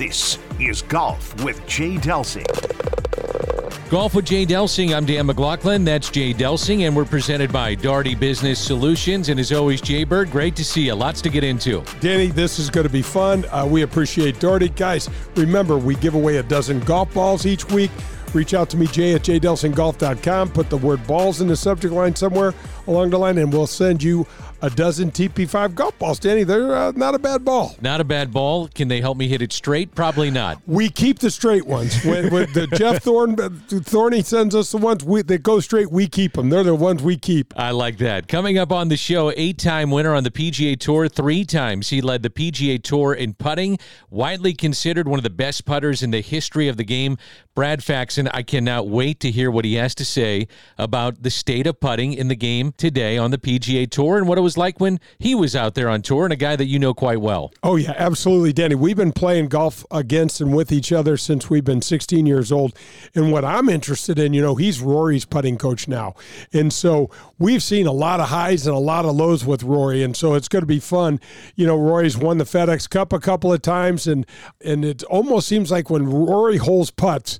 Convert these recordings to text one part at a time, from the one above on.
This is Golf with Jay Delsing. Golf with Jay Delsing. I'm Dan McLaughlin. That's Jay Delsing, and we're presented by Daugherty Business Solutions. And as always, Jay Bird, great to see you. Lots to get into. Danny, this is going to be fun. Uh, we appreciate Daugherty. Guys, remember, we give away a dozen golf balls each week. Reach out to me, Jay at jdelsinggolf.com. Put the word balls in the subject line somewhere along the line, and we'll send you a dozen TP5 golf balls. Danny, they're uh, not a bad ball. Not a bad ball. Can they help me hit it straight? Probably not. We keep the straight ones. When, when the Jeff Thorn, uh, Thorny sends us the ones we, that go straight, we keep them. They're the ones we keep. I like that. Coming up on the show, eight-time winner on the PGA Tour. Three times he led the PGA Tour in putting. Widely considered one of the best putters in the history of the game. Brad Faxon, I cannot wait to hear what he has to say about the state of putting in the game today on the PGA Tour and what it was like when he was out there on tour and a guy that you know quite well. Oh, yeah, absolutely, Danny. We've been playing golf against and with each other since we've been 16 years old. And what I'm interested in, you know, he's Rory's putting coach now. And so we've seen a lot of highs and a lot of lows with Rory. And so it's going to be fun. You know, Rory's won the FedEx Cup a couple of times, and, and it almost seems like when Rory holds putts,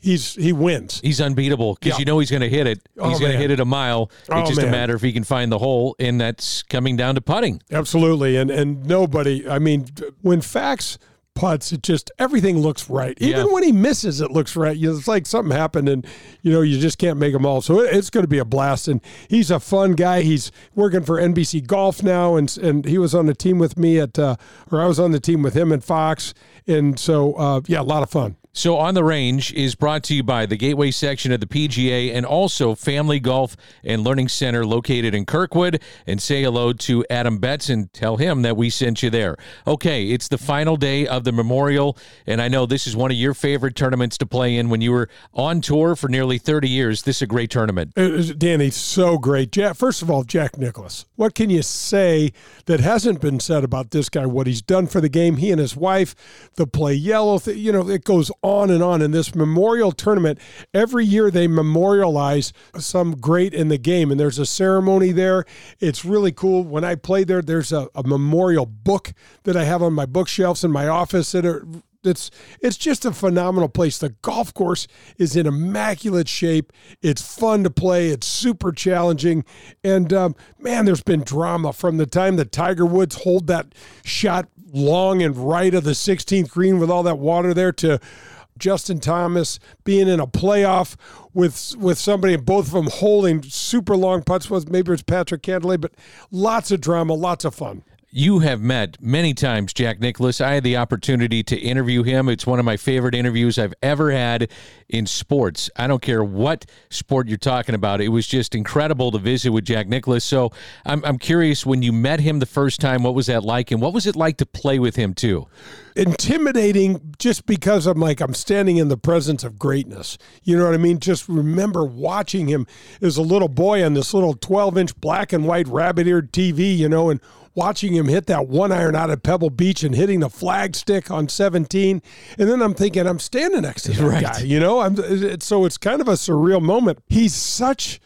he's he wins. He's unbeatable because yeah. you know he's going to hit it. He's oh, going to hit it a mile. Oh, it's just man. a matter if he can find the hole, and that's coming down to putting. Absolutely, and and nobody. I mean, when Fax putts, it just everything looks right. Even yeah. when he misses, it looks right. You know, it's like something happened, and you know you just can't make them all. So it, it's going to be a blast. And he's a fun guy. He's working for NBC Golf now, and and he was on the team with me at, uh, or I was on the team with him at Fox, and so uh, yeah, a lot of fun. So, On the Range is brought to you by the Gateway section of the PGA and also Family Golf and Learning Center located in Kirkwood. And say hello to Adam Betts and tell him that we sent you there. Okay, it's the final day of the Memorial, and I know this is one of your favorite tournaments to play in when you were on tour for nearly 30 years. This is a great tournament. Danny, so great. Jack, first of all, Jack Nicklaus. What can you say that hasn't been said about this guy? What he's done for the game, he and his wife, the play yellow, you know, it goes on on and on. In this memorial tournament, every year they memorialize some great in the game, and there's a ceremony there. It's really cool. When I play there, there's a, a memorial book that I have on my bookshelves in my office that are it's it's just a phenomenal place. The golf course is in immaculate shape. It's fun to play. It's super challenging, and um, man, there's been drama from the time that Tiger Woods hold that shot long and right of the 16th green with all that water there to Justin Thomas being in a playoff with with somebody, both of them holding super long putts. Was maybe it's Patrick Cantlay, but lots of drama, lots of fun you have met many times Jack Nicklaus. I had the opportunity to interview him. It's one of my favorite interviews I've ever had in sports. I don't care what sport you're talking about. It was just incredible to visit with Jack Nicklaus. So I'm, I'm curious when you met him the first time, what was that like? And what was it like to play with him too? Intimidating just because I'm like, I'm standing in the presence of greatness. You know what I mean? Just remember watching him as a little boy on this little 12 inch black and white rabbit eared TV, you know, and watching him hit that one iron out at Pebble Beach and hitting the flag stick on 17. And then I'm thinking, I'm standing next to that right. guy, you know? I'm, so it's kind of a surreal moment. He's such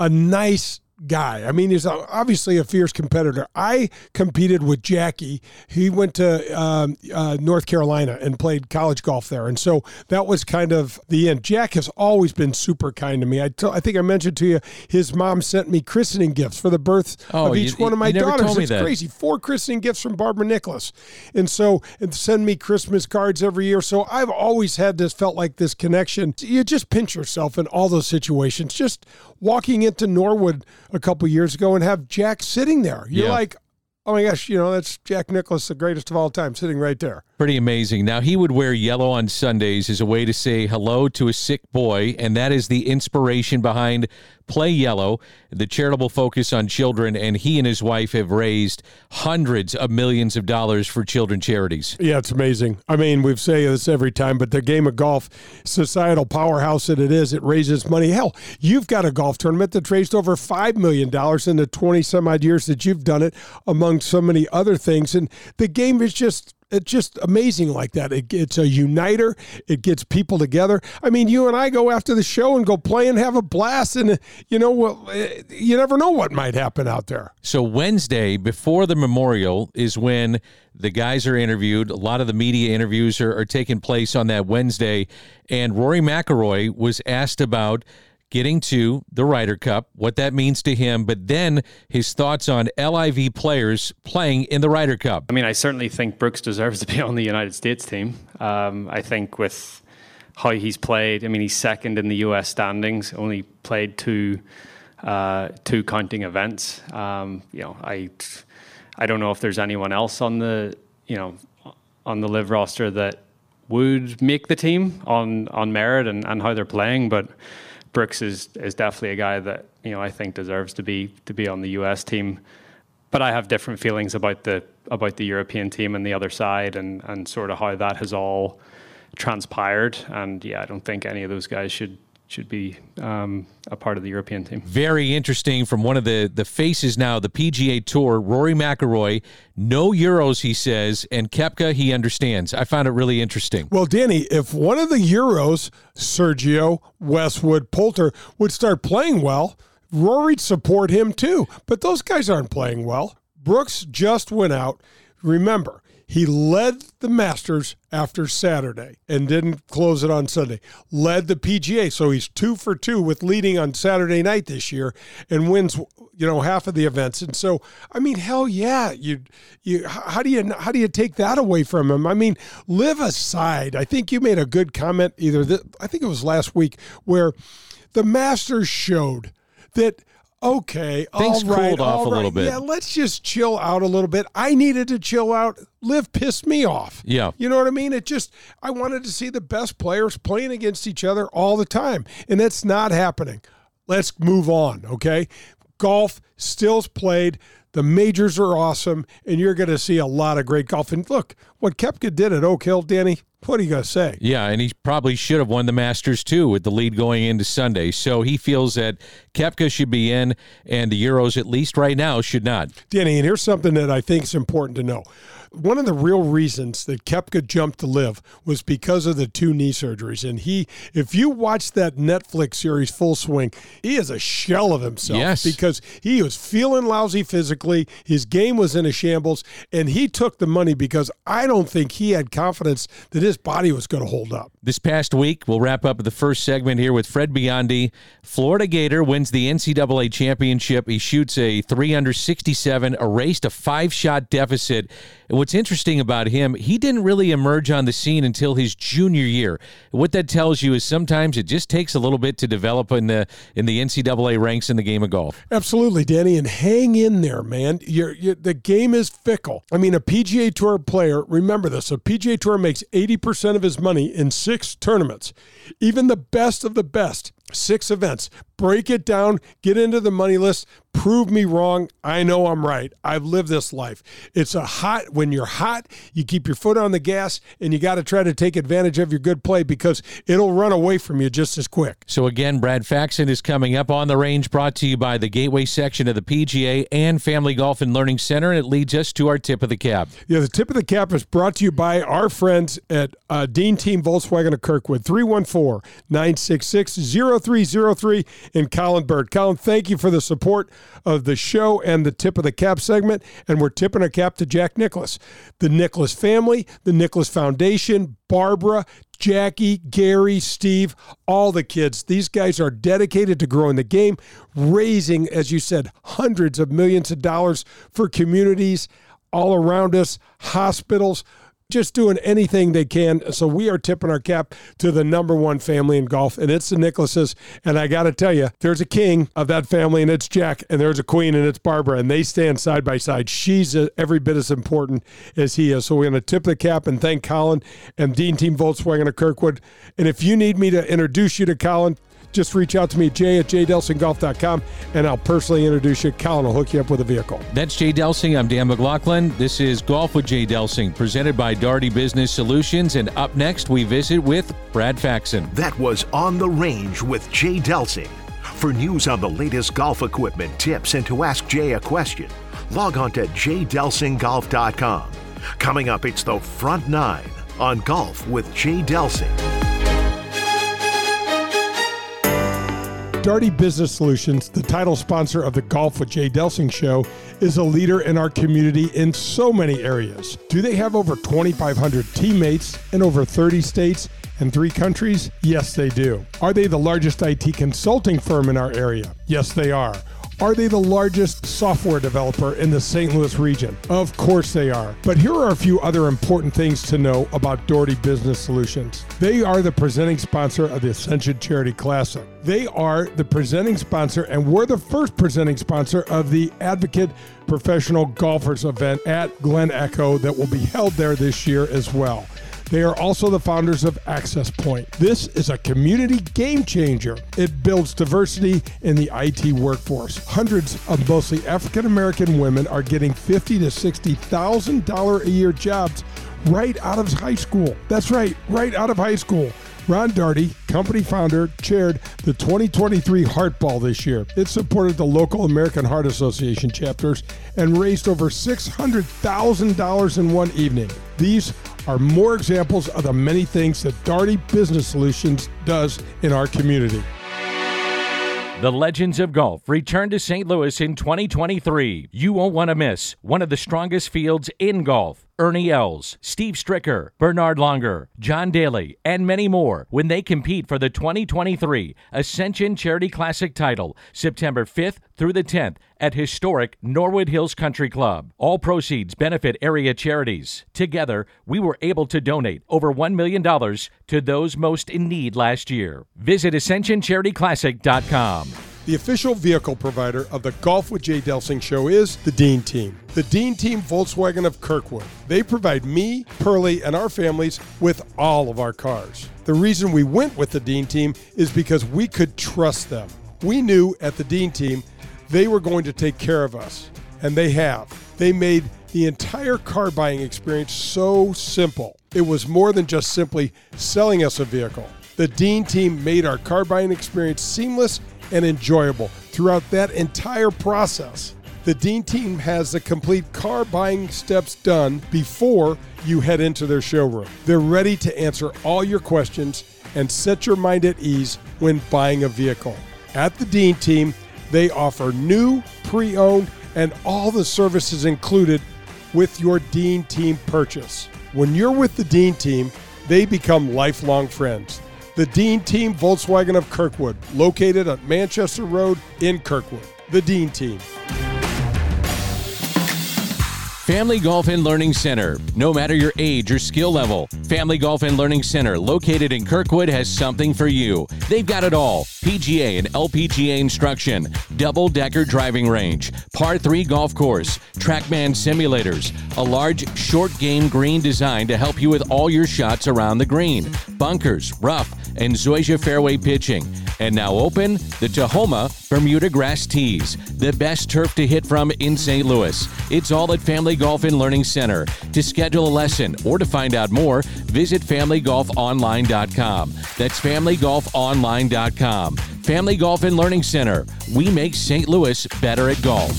a nice guy. I mean, he's obviously a fierce competitor. I competed with Jackie. He went to um, uh, North Carolina and played college golf there, and so that was kind of the end. Jack has always been super kind to me. I, t- I think I mentioned to you his mom sent me christening gifts for the birth oh, of each you, one of my daughters. It's crazy. Four christening gifts from Barbara Nicklaus. and so and send me Christmas cards every year. So I've always had this felt like this connection. You just pinch yourself in all those situations. Just walking into Norwood a couple years ago and have Jack sitting there. You're yeah. like, oh my gosh, you know, that's Jack Nicklaus, the greatest of all time, sitting right there. Pretty amazing. Now, he would wear yellow on Sundays as a way to say hello to a sick boy, and that is the inspiration behind Play Yellow, the charitable focus on children, and he and his wife have raised hundreds of millions of dollars for children charities. Yeah, it's amazing. I mean, we've said this every time, but the game of golf, societal powerhouse that it is, it raises money. Hell, you've got a golf tournament that's raised over $5 million in the 20 some odd years that you've done it, among so many other things. And the game is just it's just amazing like that. It, it's a uniter. It gets people together. I mean, you and I go after the show and go play and have a blast, and you know, well, eh, you never know what might happen out there. So Wednesday before the memorial is when the guys are interviewed. A lot of the media interviews are, are taking place on that Wednesday, and Rory McIlroy was asked about getting to the Ryder Cup, what that means to him, but then his thoughts on LIV players playing in the Ryder Cup. I mean, I certainly think Brooks deserves to be on the United States team. Um, I think with how he's played, I mean, he's second in the US standings, only played two. Uh, two counting events. Um, you know, I I don't know if there's anyone else on the you know on the LIV roster that would make the team on on merit and, and how they're playing, but Brooks is is definitely a guy that you know I think deserves to be to be on the U.S. team. But I have different feelings about the about the European team and the other side, and and sort of how that has all transpired. And yeah, I don't think any of those guys should should be um, a part of the European team. Very interesting from one of the the faces now, the PGA Tour, Rory McIlroy. No Euros, he says, and Koepka, he understands. I found it really interesting. Well, Danny, if one of the Euros, Sergio, Westwood, Poulter, would start playing well, Rory'd support him too. But those guys aren't playing well. Brooks just went out. Remember, he led the Masters after Saturday and didn't close it on Sunday. Led the PGA, so he's two for two with leading on Saturday night this year and wins, you know, half of the events. And so, I mean, hell yeah, you, you, how do you, how do you take that away from him? I mean, LIV aside. I think you made a good comment either. I think it was last week where the Masters showed that okay, things all right, cooled off all a little bit. Yeah, let's just chill out a little bit. I needed to chill out. LIV pissed me off. Yeah. You know what I mean? It just I wanted to see the best players playing against each other all the time. And that's not happening. Let's move on, okay? Golf still's played. The majors are awesome, and you're going to see a lot of great golf. And look, what Koepka did at Oak Hill, Danny, what are you going to say? Yeah, and he probably should have won the Masters too with the lead going into Sunday. So he feels that Koepka should be in, and the Euros, at least right now, should not. Danny, and here's something that I think is important to know. One of the real reasons that Koepka jumped to LIV was because of the two knee surgeries. And he, if you watch that Netflix series Full Swing, he is a shell of himself Yes. because he was feeling lousy physically. His game was in a shambles, and he took the money because I don't think he had confidence that his body was going to hold up. This past week, we'll wrap up the first segment here with Fred Biondi. Florida Gator wins the NCAA championship. He shoots a three under 67, erased a five shot deficit. What's interesting about him, he didn't really emerge on the scene until his junior year. What that tells you is sometimes it just takes a little bit to develop in the in the NCAA ranks in the game of golf. Absolutely, Danny, and hang in there, man. You're, you're, the game is fickle. I mean, a PGA Tour player, remember this, a PGA Tour makes 80% of his money in six tournaments. Even the best of the best, six events. Break it down, get into the money list, prove me wrong. I know I'm right. I've lived this life. It's a hot, when you're hot, you keep your foot on the gas and you got to try to take advantage of your good play because it'll run away from you just as quick. So again, Brad Faxon is coming up on the range, brought to you by the Gateway section of the PGA and Family Golf and Learning Center, and it leads us to our tip of the cap. Yeah, the tip of the cap is brought to you by our friends at uh, Dean Team Volkswagen of Kirkwood, 314 966 0303 in Colin Bird. Colin, thank you for the support of the show and the tip of the cap segment. And we're tipping a cap to Jack Nicklaus, the Nicklaus family, the Nicklaus Foundation, Barbara, Jackie, Gary, Steve, all the kids. These guys are dedicated to growing the game, raising, as you said, hundreds of millions of dollars for communities all around us, hospitals, just doing anything they can. So we are tipping our cap to the number one family in golf, and it's the Nicklauses. And I got to tell you, there's a king of that family, and it's Jack, and there's a queen, and it's Barbara, and they stand side by side. She's uh, every bit as important as he is. So we're going to tip the cap and thank Colin and Dean Team Volkswagen of Kirkwood. And if you need me to introduce you to Colin, just reach out to me, Jay at jdelsinggolf.com, and I'll personally introduce you. Colin will hook you up with a vehicle. That's Jay Delsing. I'm Dan McLaughlin. This is Golf with Jay Delsing, presented by Daugherty Business Solutions. And up next, we visit with Brad Faxon. That was On the Range with Jay Delsing. For news on the latest golf equipment, tips, and to ask Jay a question, log on to jdelsinggolf.com. Coming up, it's the front nine on Golf with Jay Delsing. Daugherty Business Solutions, the title sponsor of the Golf with Jay Delsing show, is a leader in our community in so many areas. Do they have over 2,500 teammates in over 30 states and three countries? Yes, they do. Are they the largest IT consulting firm in our area? Yes, they are. Are they the largest software developer in the St. Louis region? Of course they are. But here are a few other important things to know about Daugherty Business Solutions. They are the presenting sponsor of the Ascension Charity Classic. They are the presenting sponsor, and we're the first presenting sponsor of the Advocate Professional Golfers event at Glen Echo that will be held there this year as well. They are also the founders of Access Point. This is a community game changer. It builds diversity in the IT workforce. Hundreds of mostly African American women are getting fifty to sixty thousand dollar a year jobs right out of high school. That's right, right out of high school. Ron Daugherty, company founder, chaired the 2023 Heart Ball this year. It supported the local American Heart Association chapters and raised over $600,000 in one evening. These are more examples of the many things that Daugherty Business Solutions does in our community. The Legends of Golf return to St. Louis in 2023. You won't want to miss one of the strongest fields in golf. Ernie Els, Steve Stricker, Bernhard Langer, John Daly, and many more when they compete for the 2023 Ascension Charity Classic title September 5th through the 10th at historic Norwood Hills Country Club. All proceeds benefit area charities. Together, we were able to donate over $1 million to those most in need last year. Visit ascensioncharityclassic.com. The official vehicle provider of the Golf with Jay Delsing show is the Dean Team. The Dean Team Volkswagen of Kirkwood. They provide me, Pearlie, and our families with all of our cars. The reason we went with the Dean Team is because we could trust them. We knew at the Dean Team they were going to take care of us, and they have. They made the entire car buying experience so simple. It was more than just simply selling us a vehicle. The Dean team made our car buying experience seamless and enjoyable throughout that entire process. The Dean team has the complete car buying steps done before you head into their showroom. They're ready to answer all your questions and set your mind at ease when buying a vehicle. At the Dean team, they offer new, pre owned, and all the services included with your Dean team purchase. When you're with the Dean team, they become lifelong friends. The Dean Team Volkswagen of Kirkwood, located at Manchester Road in Kirkwood. The Dean Team. Family Golf and Learning Center. No matter your age or skill level, Family Golf and Learning Center, located in Kirkwood, has something for you. They've got it all PGA and LPGA instruction, double decker driving range, par 3 golf course, Trackman simulators, a large short game green design to help you with all your shots around the green, bunkers, rough, and Zoysia fairway pitching. And now open the Tahoma Bermuda Grass Tees, the best turf to hit from in St. Louis. It's all at Family Golf and Learning Center. To schedule a lesson or to find out more, visit FamilyGolfOnline.com. That's FamilyGolfOnline.com. Family Golf and Learning Center. We make St. Louis better at golf.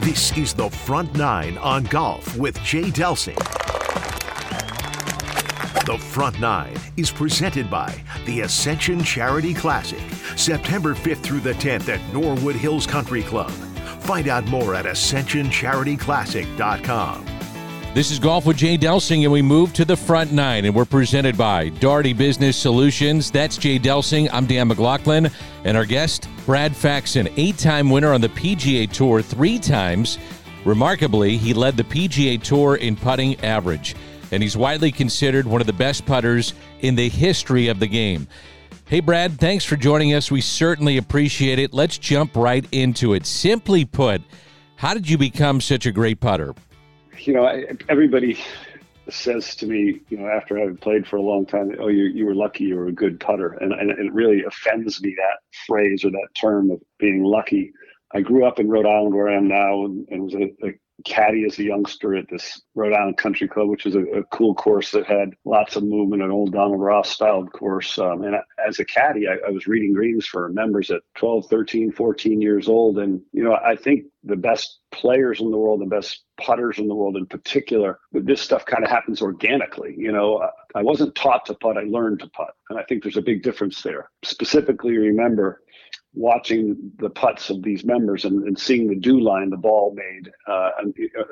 This is the front nine on golf with Jay Delsing. The front nine is presented by the Ascension Charity Classic, September 5th through the 10th at Norwood Hills Country Club. Find out more at ascensioncharityclassic.com. This is Golf with Jay Delsing, and we move to the front nine, and we're presented by Daugherty Business Solutions. That's Jay Delsing. I'm Dan McLaughlin, and our guest, Brad Faxon, eight time winner on the PGA Tour three times. Remarkably, he led the PGA Tour in putting average, and he's widely considered one of the best putters in the history of the game. Hey, Brad, thanks for joining us. We certainly appreciate it. Let's jump right into it. Simply put, how did you become such a great putter? you know, everybody says to me, you know, after having played for a long time, oh, you, you were lucky, you were a good putter. And, and it really offends me that phrase or that term of being lucky. I grew up in Rhode Island, where I am now, and, and was a, a caddy as a youngster at this Rhode Island Country Club, which was a, a cool course that had lots of movement, an old Donald Ross styled course. Um, and as a caddy, I, I, was reading greens for members at 12, 13, 14 years old. And, you know, I think the best players in the world, the best putters in the world in particular, this stuff kind of happens organically. You know, I wasn't taught to putt, I learned to putt. And I think there's a big difference there. Specifically, remember, watching the putts of these members and, and seeing the dew line the ball made uh,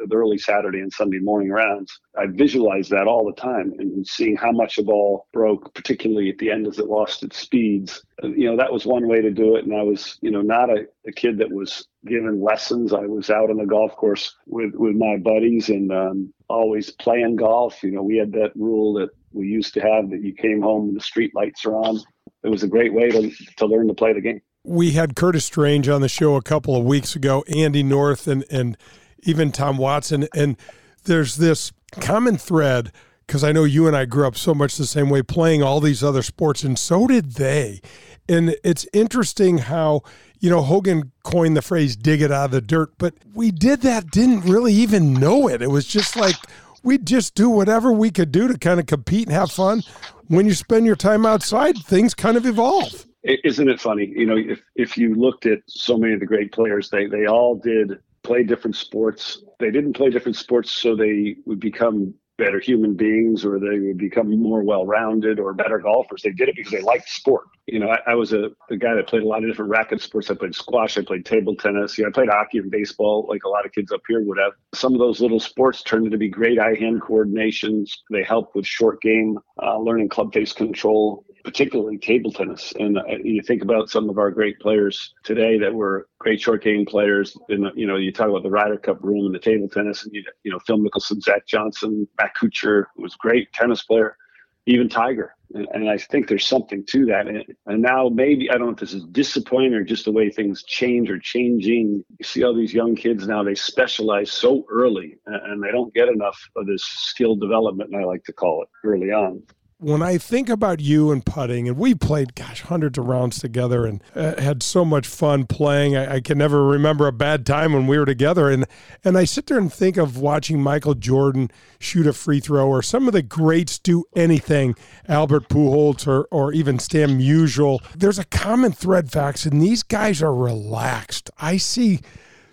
the early Saturday and Sunday morning rounds, I visualized that all the time and, seeing how much the ball broke, particularly at the end as it lost its speeds. Uh, you know, that was one way to do it. And I was, you know, not a, a kid that was given lessons. I was out on the golf course with, with my buddies and um, always playing golf. You know, we had that rule that we used to have that you came home and the street lights are on. It was a great way to, to learn to play the game we had Curtis Strange on the show a couple of weeks ago, Andy North, and and even Tom Watson, and there's this common thread because I know you and I grew up so much the same way, playing all these other sports, and so did they. And it's interesting how you know Hogan coined the phrase "dig it out of the dirt," but we did that, didn't really even know it. It was just like we'd just do whatever we could do to kind of compete and have fun. When you spend your time outside, things kind of evolve isn't it funny? You know, if if you looked at so many of the great players, they they all did play different sports. They didn't play different sports so they would become better human beings or they would become more well-rounded or better golfers. They did it because they liked sport. You know, I, I was a, a, guy that played a lot of different racket sports. I played squash, I played table tennis, you know, I played hockey and baseball like a lot of kids up here would have. Some of those little sports turned into be great eye-hand coordinations. They help with short game, uh, learning club face control, particularly table tennis. And uh, you think about some of our great players today that were great short game players. And you know, you talk about the Ryder Cup room and the table tennis, and you, you know, Phil Mickelson, Zach Johnson, Matt Kuchar who was great tennis player, even Tiger. And, and I think there's something to that. And, and, now maybe I don't know if this is disappointing or just the way things change or changing. You see all these young kids now; they specialize so early, and they don't get enough of this skill development. I like to call it early on when I think about you and putting, and we played, gosh, hundreds of rounds together and uh, had so much fun playing. I, I, can never remember a bad time when we were together. And and I sit there and think of watching Michael Jordan shoot a free throw, or some of the greats do anything, Albert Pujols, or or even Stan Musial. There's a common thread, Fax, and these guys are relaxed. I see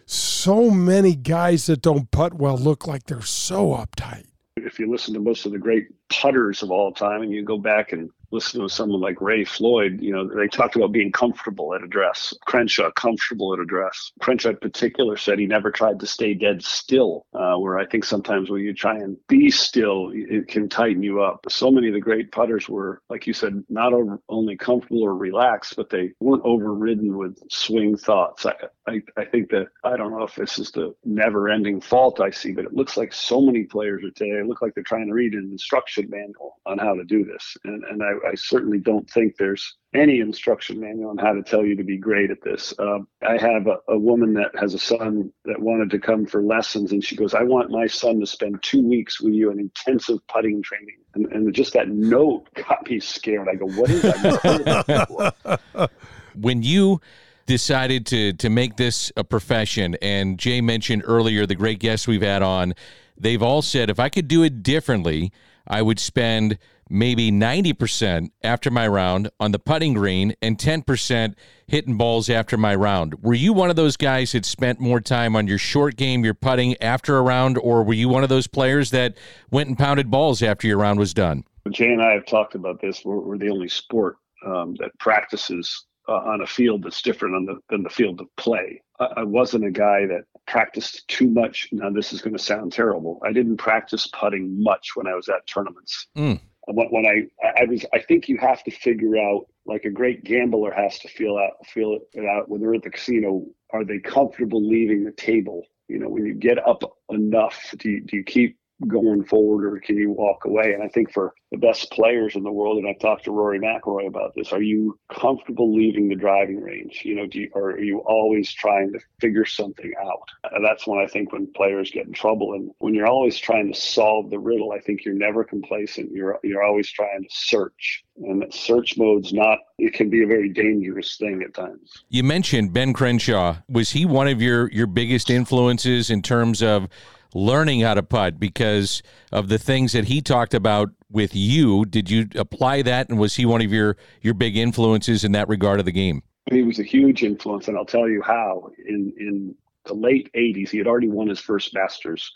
so many guys that don't putt well look like they're so uptight if you listen to most of the great putters of all time and you go back and listen to someone like Ray Floyd, you know, they talked about being comfortable at address. Crenshaw, comfortable at address. Crenshaw in particular said he never tried to stay dead still, uh, where I think sometimes when you try and be still, it can tighten you up. So many of the great putters were, like you said, not over, only comfortable or relaxed, but they weren't overridden with swing thoughts. I, I, I think that, I don't know if this is the never ending fault I see, but it looks like so many players are today, look like they're trying to read an instruction manual on how to do this. And, and I, I certainly don't think there's any instruction manual on how to tell you to be great at this. Um, I have a, a, woman that has a son that wanted to come for lessons, and she goes, I want my son to spend two weeks with you in intensive putting training. And, and just that note got me scared. I go, What is that? when you decided to to make this a profession and Jay mentioned earlier the great guests we've had on they've all said if I could do it differently I would spend maybe 90% after my round on the putting green and 10% hitting balls after my round. Were you one of those guys that spent more time on your short game, your putting after a round, or were you one of those players that went and pounded balls after your round was done? Jay and I have talked about this. We're, we're the only sport um, that practices uh, on a field that's different the, than the field of play. I, I wasn't a guy that practiced too much. Now, this is going to sound terrible. I didn't practice putting much when I was at tournaments. Mm when, when I I was I think you have to figure out like a great gambler has to feel out feel it out when they're at the casino. Are they comfortable leaving the table? You know, when you get up enough, do you, do you keep going forward or can you walk away? And I think for the best players in the world, and I've talked to Rory McIlroy about this, are you comfortable leaving the driving range? You know, do you, or are you always trying to figure something out? And that's when I think when players get in trouble. And when you're always trying to solve the riddle, I think you're never complacent. You're you're always trying to search. And that search mode's not it can be a very dangerous thing at times. You mentioned Ben Crenshaw. Was he one of your your biggest influences in terms of learning how to putt because of the things that he talked about with you. Did you apply that, and was he one of your your big influences in that regard of the game? He was a huge influence, and I'll tell you how. In in the late '80s, he had already won his first Masters.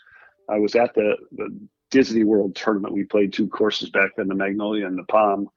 I was at the the Disney World tournament. We played two courses back then, the Magnolia and the Palm,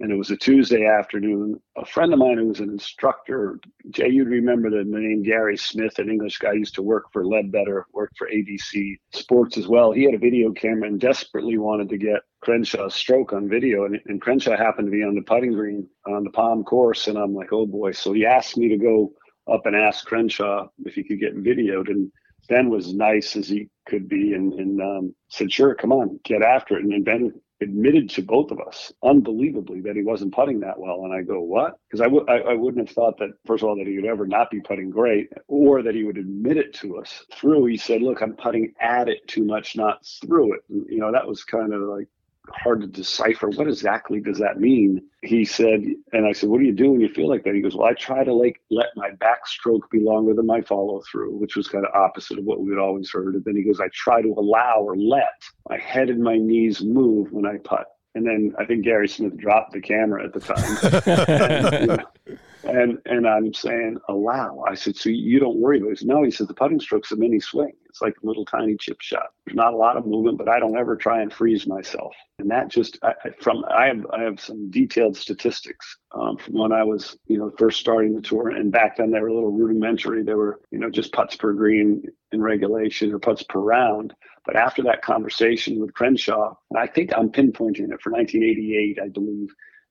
and it was a Tuesday afternoon. A friend of mine who was an instructor, Jay, you'd remember the name Gary Smith, an English guy, used to work for Leadbetter, worked for ABC Sports as well. He had a video camera and desperately wanted to get Crenshaw's stroke on video, and, and Crenshaw happened to be on the putting green on the Palm course, and I'm like, oh boy. So he asked me to go up and ask Crenshaw if he could get videoed, and Ben was nice as he could be, and, and um, said, "Sure, come on, get after it." And Ben admitted to both of us unbelievably that he wasn't putting that well. And i go what? Because I w- I, I wouldn't have thought that first of all that he would ever not be putting great or that he would admit it to us through. He said look i'm putting at it too much not through it. You know that was kind of like hard to decipher what exactly does that mean? He said and i said what do you do when you feel like that? He goes well i try to like let my backstroke be longer than my follow through which was kind of opposite of what we had always heard. And then he goes i try to allow or let my head and my knees move when i putt. And then i think gary smith dropped the camera at the time. And, you know, and and I'm saying, allow. I said, so you don't worry about it. Said, no, he said, the putting stroke's a mini swing. It's like a little tiny chip shot. There's not a lot of movement, but I don't ever try and freeze myself. And that just I, from I have I have some detailed statistics um, from when I was you know first starting the tour, and back then they were a little rudimentary. They were you know just putts per green in regulation or putts per round. But after that conversation with Crenshaw, and I think I'm pinpointing it for 1988, I believe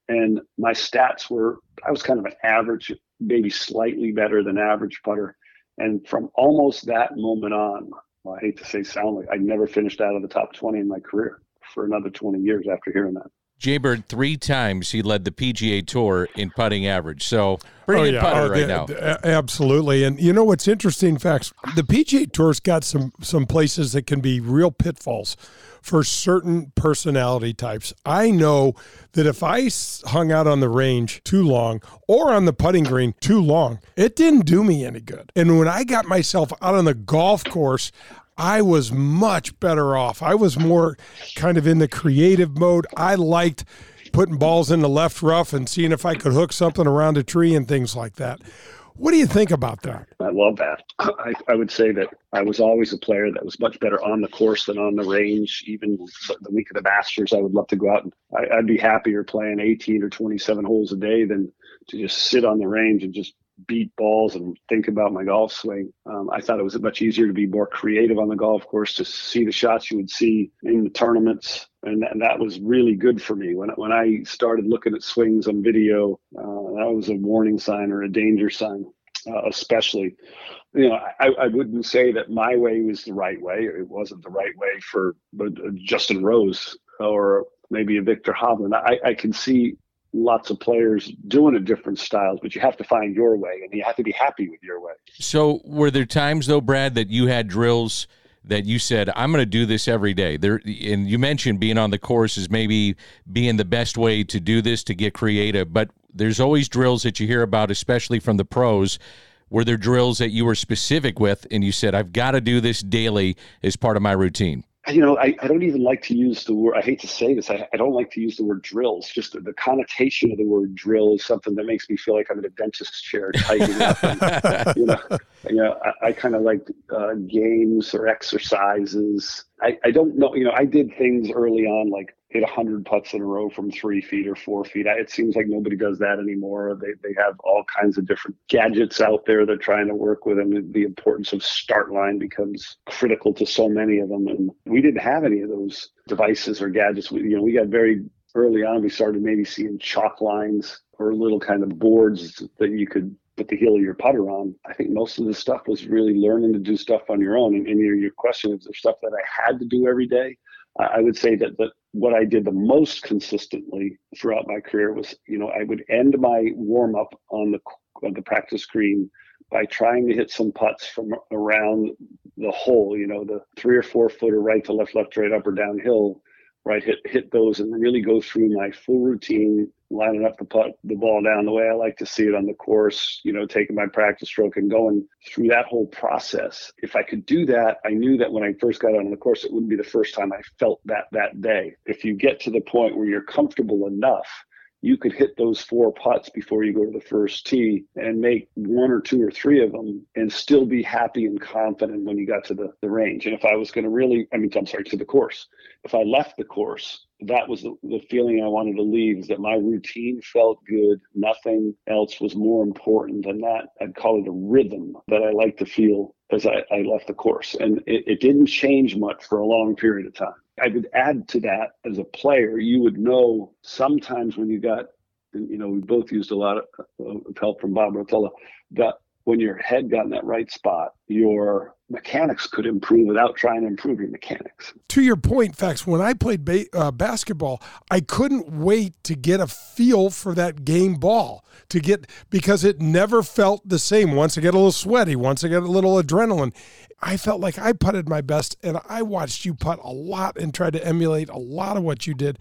and my stats were I was kind of an average, maybe slightly better than average putter. And from almost that moment on, well, I hate to say sound like I never finished out of the top 20 in my career for another 20 years after hearing that. Jaybird three times he led the PGA Tour in putting average. So pretty oh, good yeah. putter oh, right the, now. Absolutely, and you know what's interesting? Fax: the PGA Tour's got some some places that can be real pitfalls for certain personality types. I know that if I hung out on the range too long or on the putting green too long, it didn't do me any good. And when I got myself out on the golf course, I was much better off. I was more kind of in the creative mode. I liked putting balls in the left rough and seeing if I could hook something around a tree and things like that. What do you think about that? I love that. I, I, would say that I was always a player that was much better on the course than on the range. Even the week of the Masters, I would love to go out and I, I'd be happier playing 18 or 27 holes a day than to just sit on the range and just beat balls and think about my golf swing. Um, I thought it was much easier to be more creative on the golf course to see the shots you would see in the tournaments. And, and that was really good for me. When, when I started looking at swings on video, uh, that was a warning sign or a danger sign, uh, especially. You know, I, I wouldn't say that my way was the right way. It wasn't the right way for uh, Justin Rose or maybe a Viktor Hovland. I, I can see lots of players doing it different styles, but you have to find your way and you have to be happy with your way. So, were there times though, Brad, that you had drills that you said, I'm going to do this every day? There, and you mentioned being on the course is maybe being the best way to do this to get creative, but there's always drills that you hear about, especially from the pros. Were there drills that you were specific with and you said, I've got to do this daily as part of my routine? You know, I, I don't even like to use the word, I hate to say this, I, I don't like to use the word drills. Just the, the, connotation of the word drill is something that makes me feel like I'm in a dentist's chair tightening up. And, you know, you know I, I kind of like uh, games or exercises. I, I don't know, you know, I did things early on like hit 100 putts in a row from three feet or four feet. It seems like nobody does that anymore. They, they have all kinds of different gadgets out there they're trying to work with, them. the importance of start line becomes critical to so many of them. And we didn't have any of those devices or gadgets. We, you know, we got very early on, we started maybe seeing chalk lines or little kind of boards that you could put the heel of your putter on. I think most of the stuff was really learning to do stuff on your own. And, and your, your question is there stuff that I had to do every day? I would say that, that what I did the most consistently throughout my career was, you know, I would end my warm up on the on the practice green by trying to hit some putts from around the hole, you know, the three or four footer right to left, left, right, up or downhill, right, hit hit those and really go through my full routine lining up the putt, the ball down the way I like to see it on the course, you know, taking my practice stroke and going through that whole process. If I could do that, I knew that when I first got on the course, it wouldn't be the first time I felt that that day. If you get to the point where you're comfortable enough you could hit those four putts before you go to the first tee and make one or two or three of them and still be happy and confident when you got to the, the range. And if I was going to really, I mean, I'm sorry, to the course, if I left the course that was the, feeling I wanted to leave is that my routine felt good. Nothing else was more important than that. I'd call it a rhythm that I like to feel as I, I left the course. And it, it didn't change much for a long period of time. I would add to that as a player, you would know sometimes when you got, you know, we both used a lot of, of help from Bob Rotella, that when your head got in that right spot, your mechanics could improve without trying to improve your mechanics. To your point, Fax, when I played ba- uh, basketball, I couldn't wait to get a feel for that game ball to get because it never felt the same. Once I get a little sweaty, once I get a little adrenaline, I felt like I putted my best, and I watched you putt a lot and tried to emulate a lot of what you did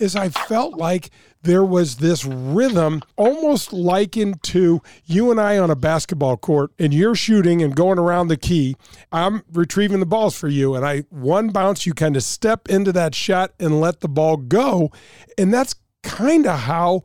is I felt like there was this rhythm almost likened to you and I on a basketball court and you're shooting and going around the key. I'm retrieving the balls for you and I one bounce you kind of step into that shot and let the ball go and that's kind of how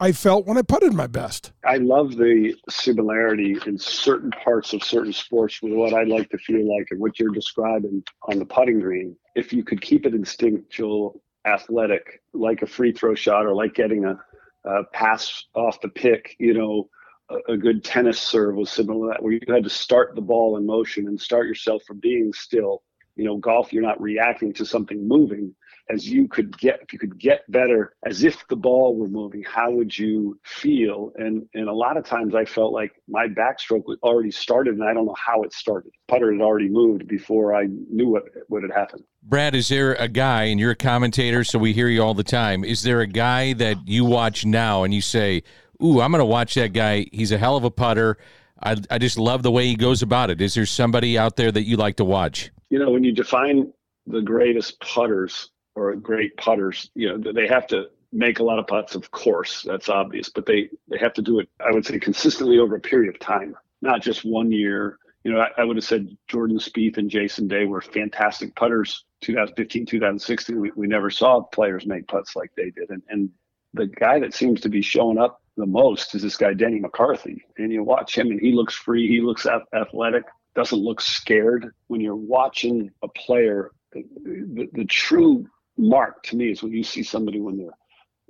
I felt when I putted my best. I love the similarity in certain parts of certain sports with what I like to feel like and what you're describing on the putting green. If you could keep it instinctual athletic, like a free throw shot or like getting a, a pass off the pick, you know, a, a, good tennis serve was similar to that, where you had to start the ball in motion and start yourself from being still. You know, golf, you're not reacting to something moving as you could get if you could get better as if the ball were moving how would you feel? And and a lot of times i felt like my backstroke was already started and i don't know how it started. Putter had already moved before i knew what what had happened. Brad is there a guy and you're a commentator so we hear you all the time is there a guy that you watch now and you say ooh i'm going to watch that guy. He's a hell of a putter. I, I just love the way he goes about it. Is there somebody out there that you like to watch? You know when you define the greatest putters or great putters, you know, they have to make a lot of putts, of course, that's obvious, but they, they have to do it, I would say, consistently over a period of time, not just one year. You know, I, I would have said Jordan Spieth and Jason Day were fantastic putters 2015, 2016. We, we never saw players make putts like they did. And, and the guy that seems to be showing up the most is this guy, Denny McCarthy. And you watch him and he looks free, he looks athletic, doesn't look scared. When you're watching a player, the, the, the true mark to me is when you see somebody when they're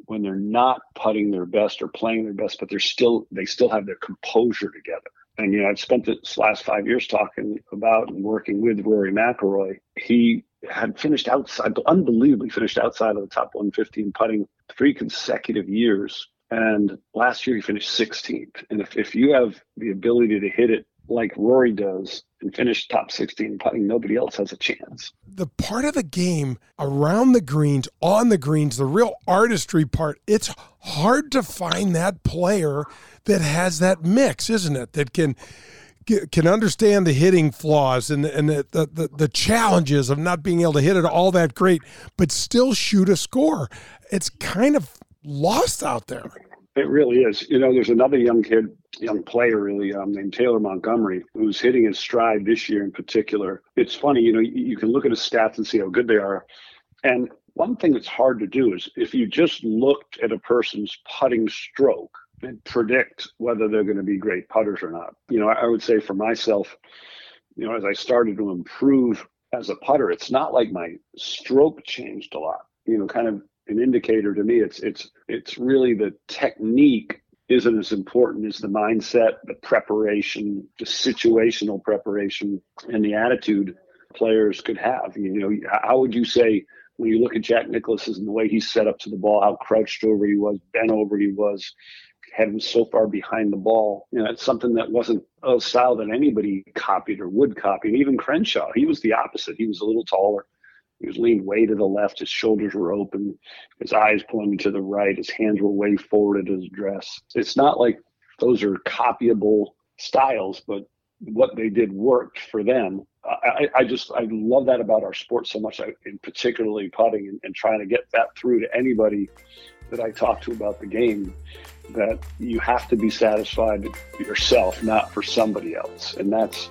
when they're not putting their best or playing their best, but they're still they still have their composure together. And you know, I've spent this last five years talking about and working with Rory McIlroy. He had finished outside, unbelievably finished outside of the top 115 putting three consecutive years. And last year he finished 16th. And if, if you have the ability to hit it like Rory does and finish top 16 putting, nobody else has a chance. The part of the game around the greens, on the greens, the real artistry part, it's hard to find that player that has that mix, isn't it? That can can understand the hitting flaws and and the, the, the challenges of not being able to hit it all that great, but still shoot a score. It's kind of lost out there. It really is. You know, there's another young kid young player really um, named Taylor Montgomery who's hitting his stride this year in particular. It's funny, you know, you, you can look at his stats and see how good they are. And one thing that's hard to do is if you just looked at a person's putting stroke and predict whether they're going to be great putters or not. You know, I, I would say for myself, you know, as I started to improve as a putter, it's not like my stroke changed a lot. You know, kind of an indicator to me. It's it's it's really the technique isn't as important as the mindset, the preparation, the situational preparation, and the attitude players could have. You know, how would you say when you look at Jack Nicklaus and the way he set up to the ball, how crouched over he was, bent over he was, had him so far behind the ball. You know, it's something that wasn't a style that anybody copied or would copy. And even Crenshaw, he was the opposite. He was a little taller. He was leaned way to the left. His shoulders were open. His eyes pointed to the right. His hands were way forward at his dress. It's not like those are copyable styles, but what they did worked for them. I, I just I love that about our sport so much, in particularly putting and, and trying to get that through to anybody that I talk to about the game. That you have to be satisfied yourself, not for somebody else, and that's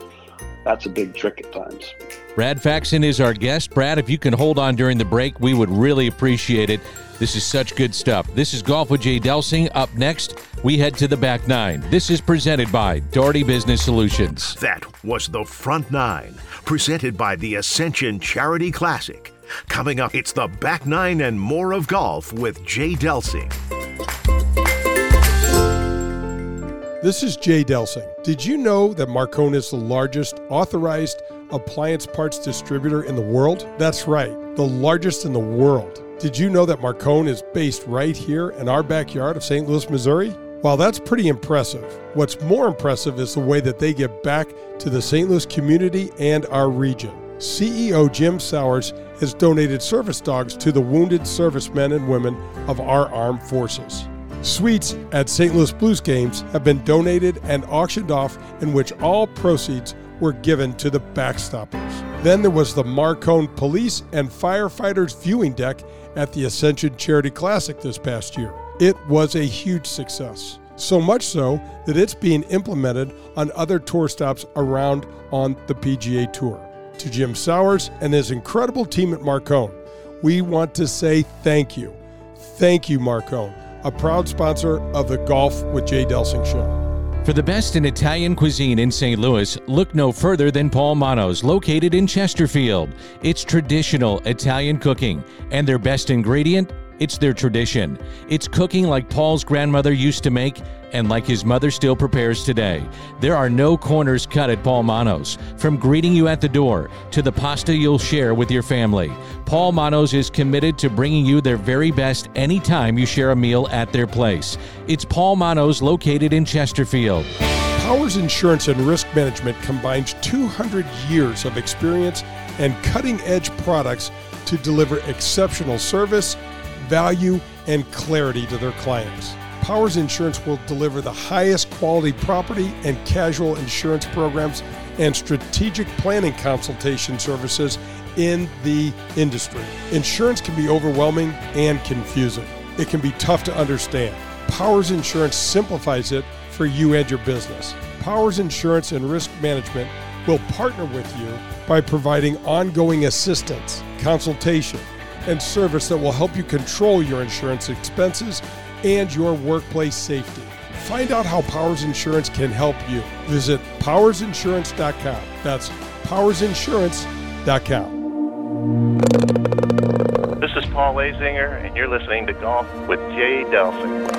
that's a big trick at times. Brad Faxon is our guest. Brad, if you can hold on during the break, we would really appreciate it. This is such good stuff. This is Golf with Jay Delsing. Up next, we head to the back nine. This is presented by Daugherty Business Solutions. That was the front nine, presented by the Ascension Charity Classic. Coming up, it's the back nine and more of golf with Jay Delsing. This is Jay Delsing. Did you know that Marcone is the largest authorized appliance parts distributor in the world? That's right, the largest in the world. Did you know that Marcone is based right here in our backyard of St. Louis, Missouri? While that's pretty impressive, what's more impressive is the way that they give back to the St. Louis community and our region. CEO Jim Sowers has donated service dogs to the wounded servicemen and women of our armed forces. Suites at St. Louis Blues games have been donated and auctioned off, in which all proceeds were given to the backstoppers. Then there was the Marcone Police and Firefighters viewing deck at the Ascension Charity Classic this past year. It was a huge success. So much so that it's being implemented on other tour stops around on the PGA Tour. To Jim Sowers and his incredible team at Marcone, we want to say thank you. Thank you, Marcone a proud sponsor of the Golf with Jay Delsing show. For the best in Italian cuisine in St. Louis, look no further than Paul Manno's, located in Chesterfield. It's traditional Italian cooking, and their best ingredient it's their tradition. It's cooking like Paul's grandmother used to make and like his mother still prepares today. There are no corners cut at Paul Manno's. From greeting you at the door to the pasta you'll share with your family, Paul Manno's is committed to bringing you their very best anytime you share a meal at their place. It's Paul Manno's located in Chesterfield. Powers Insurance and Risk Management combines 200 years of experience and cutting edge products to deliver exceptional service value, and clarity to their clients. Powers Insurance will deliver the highest quality property and casual insurance programs and strategic planning consultation services in the industry. Insurance can be overwhelming and confusing. It can be tough to understand. Powers Insurance simplifies it for you and your business. Powers Insurance and Risk Management will partner with you by providing ongoing assistance, consultation, and service that will help you control your insurance expenses and your workplace safety. Find out how Powers Insurance can help you. Visit powersinsurance.com. That's powersinsurance.com. This is Paul Azinger, and you're listening to Golf with Jay Delsing.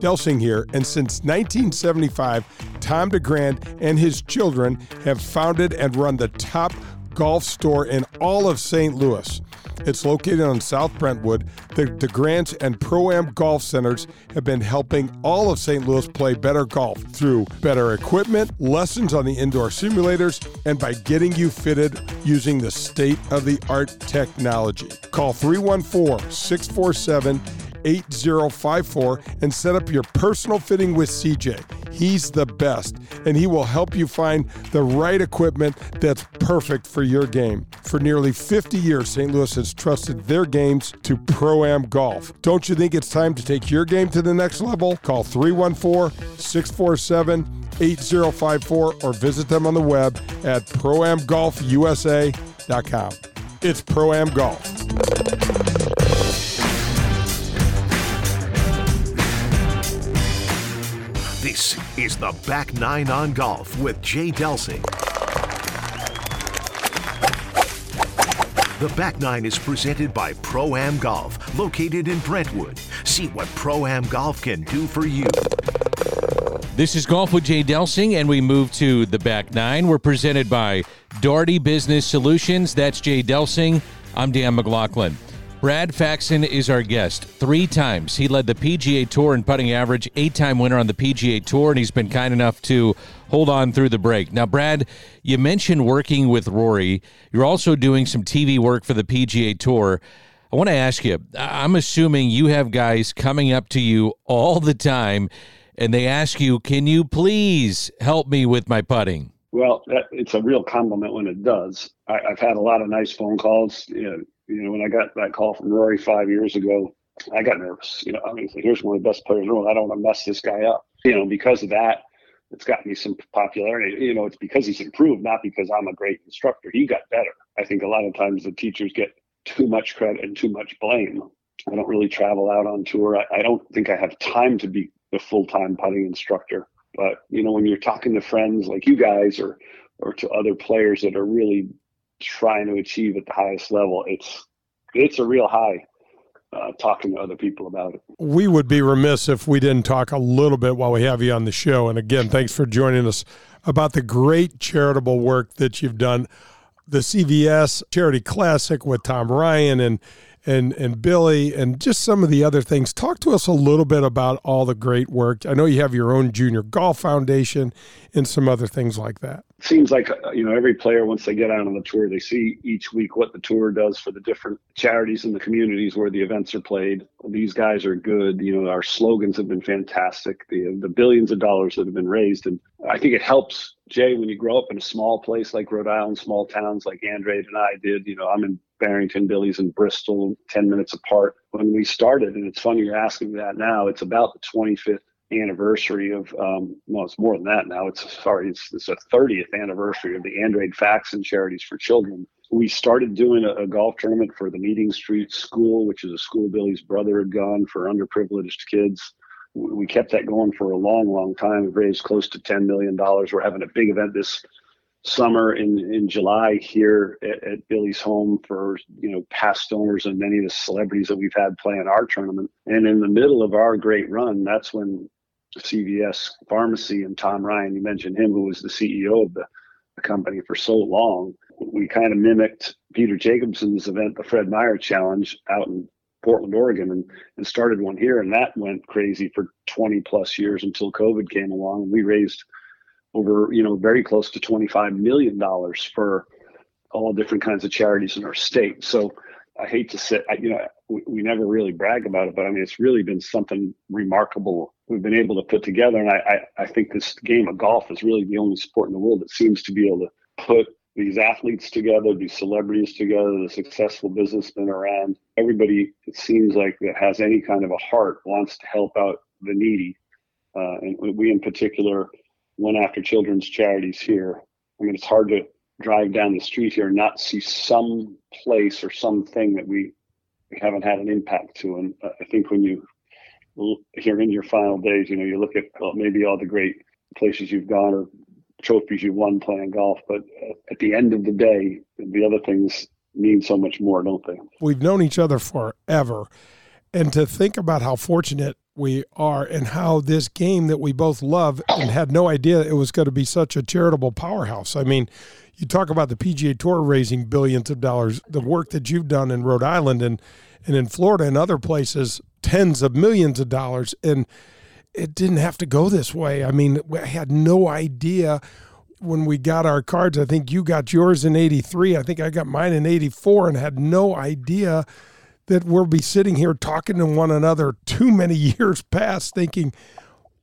Delsing here, and since 1975, Tom DeGrand and his children have founded and run the top golf store in all of St. Louis. It's located on South Brentwood. The, DeGrandts and Pro Am Golf Centers have been helping all of St. Louis play better golf through better equipment, lessons on the indoor simulators, and by getting you fitted using the state of the art technology. Call 314 647 8054 and set up your personal fitting with CJ. He's the best, and he will help you find the right equipment that's perfect for your game. For nearly 50 years, St. Louis has trusted their games to Pro Am Golf. Don't you think it's time to take your game to the next level? Call 314 647 8054 or visit them on the web at proamgolfusa.com. It's Pro Am Golf. Is the Back Nine on Golf with Jay Delsing. The Back Nine is presented by Pro Am Golf, located in Brentwood. See what Pro Am Golf can do for you. This is Golf with Jay Delsing, and we move to the Back Nine. We're presented by Daugherty Business Solutions. That's Jay Delsing. I'm Dan McLaughlin. Brad Faxon is our guest. Three times he led the PGA Tour in putting average, eight time winner on the PGA Tour, and he's been kind enough to hold on through the break. Now, Brad, you mentioned working with Rory. You're also doing some TV work for the PGA Tour. I want to ask you I'm assuming you have guys coming up to you all the time and they ask you, Can you please help me with my putting? Well, that, it's a real compliment when it does. I, have had a lot of nice phone calls. You know, you know, when I got that call from Rory five years ago, I got nervous. You know, I mean, here's one of the best players in the world. I don't want to mess this guy up. You know, because of that, it's got me some popularity. You know, it's because he's improved, not because I'm a great instructor. He got better. I think a lot of times the teachers get too much credit and too much blame. I don't really travel out on tour. I, I don't think I have time to be the full time putting instructor. But you know, when you're talking to friends like you guys or or to other players that are really trying to achieve at the highest level, it's it's a real high uh, talking to other people about it. We would be remiss if we didn't talk a little bit while we have you on the show. And again, thanks for joining us about the great charitable work that you've done. The CVS Charity Classic with Tom Ryan and and and Billy and just some of the other things. Talk to us a little bit about all the great work. I know you have your own junior golf foundation and some other things like that. Seems like uh, you know every player once they get out on the tour, they see each week what the tour does for the different charities in the communities where the events are played. These guys are good. You know, our slogans have been fantastic. The the billions of dollars that have been raised, and I think it helps Jay when you grow up in a small place like Rhode Island, small towns like Andrade and I did. You know, I'm in Barrington, Billy's in Bristol, 10 minutes apart when we started. And it's funny you're asking that now. It's about the 25th anniversary of, um, well, it's more than that now. It's sorry, it's, it's a 30th anniversary of the Andrade Faxon Charities for Children. We started doing a, a, golf tournament for the Meeting Street School, which is a school Billy's brother had gone for underprivileged kids. We kept that going for a long, long time. We've raised close to $10 million. We're having a big event this summer in, in July here at, at, Billy's home for you know past owners and many of the celebrities that we've had playing our tournament. And in the middle of our great run, that's when CVS Pharmacy and Tom Ryan, you mentioned him, who was the CEO of the, the company for so long. We kind of mimicked Peter Jacobsen's event, the Fred Meyer Challenge, out in Portland, Oregon, and, and started one here. And that went crazy for 20 plus years until COVID came along. And we raised over, you know, very close to $25 million for all different kinds of charities in our state. So I hate to say, you know, we, we, never really brag about it, but I mean, it's really been something remarkable we've been able to put together. And I, I, I think this game of golf is really the only sport in the world that seems to be able to put these athletes together, these celebrities together, the successful businessmen around. Everybody, it seems like that has any kind of a heart wants to help out the needy. Uh, and we in particular went after children's charities here. I mean, it's hard to drive down the street here and not see some place or something that we, we haven't had an impact to. And I think when you here in your final days, you know, you look at well, maybe all the great places you've gone or trophies you've won playing golf, but uh, at the end of the day, the other things mean so much more, don't they? We've known each other forever. And to think about how fortunate we are and how this game that we both love and had no idea it was going to be such a charitable powerhouse. I mean, you talk about the PGA Tour raising billions of dollars, the work that you've done in Rhode Island and and in Florida and other places, tens of millions of dollars and it didn't have to go this way. I mean, I had no idea when we got our cards. I think you got yours in 83. I think I got mine in 84 and had no idea that we'll be sitting here talking to one another too many years past thinking,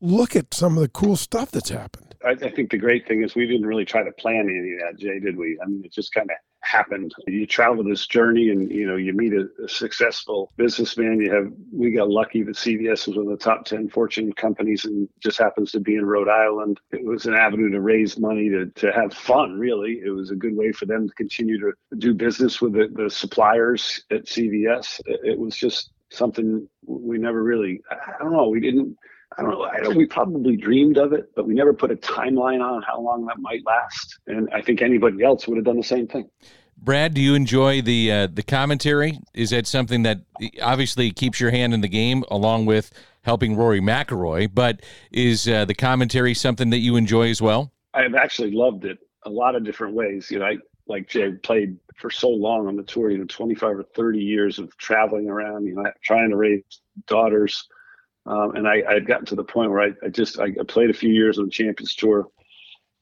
look at some of the cool stuff that's happened. I, I think the great thing is we didn't really try to plan any of that, Jay, did we? I mean, it just kind of happened. You travel this journey and, you know, you meet a, a, successful businessman. You have, we got lucky that CVS was one of the top 10 Fortune companies and just happens to be in Rhode Island. It was an avenue to raise money, to, to have fun, really. It was a good way for them to continue to do business with the, the suppliers at CVS. It, it was just something we never really, I don't know, we didn't, I don't know. I don't, we probably dreamed of it, but we never put a timeline on how long that might last. And I think anybody else would have done the same thing. Brad, do you enjoy the uh, the commentary? Is that something that obviously keeps your hand in the game, along with helping Rory McIlroy? But is uh, the commentary something that you enjoy as well? I've actually loved it a lot of different ways. You know, I like Jay played for so long on the tour, you know, 25 or 30 years of traveling around, you know, trying to raise daughters. Um, and I, I had gotten to the point where I, I just, I played a few years on the Champions Tour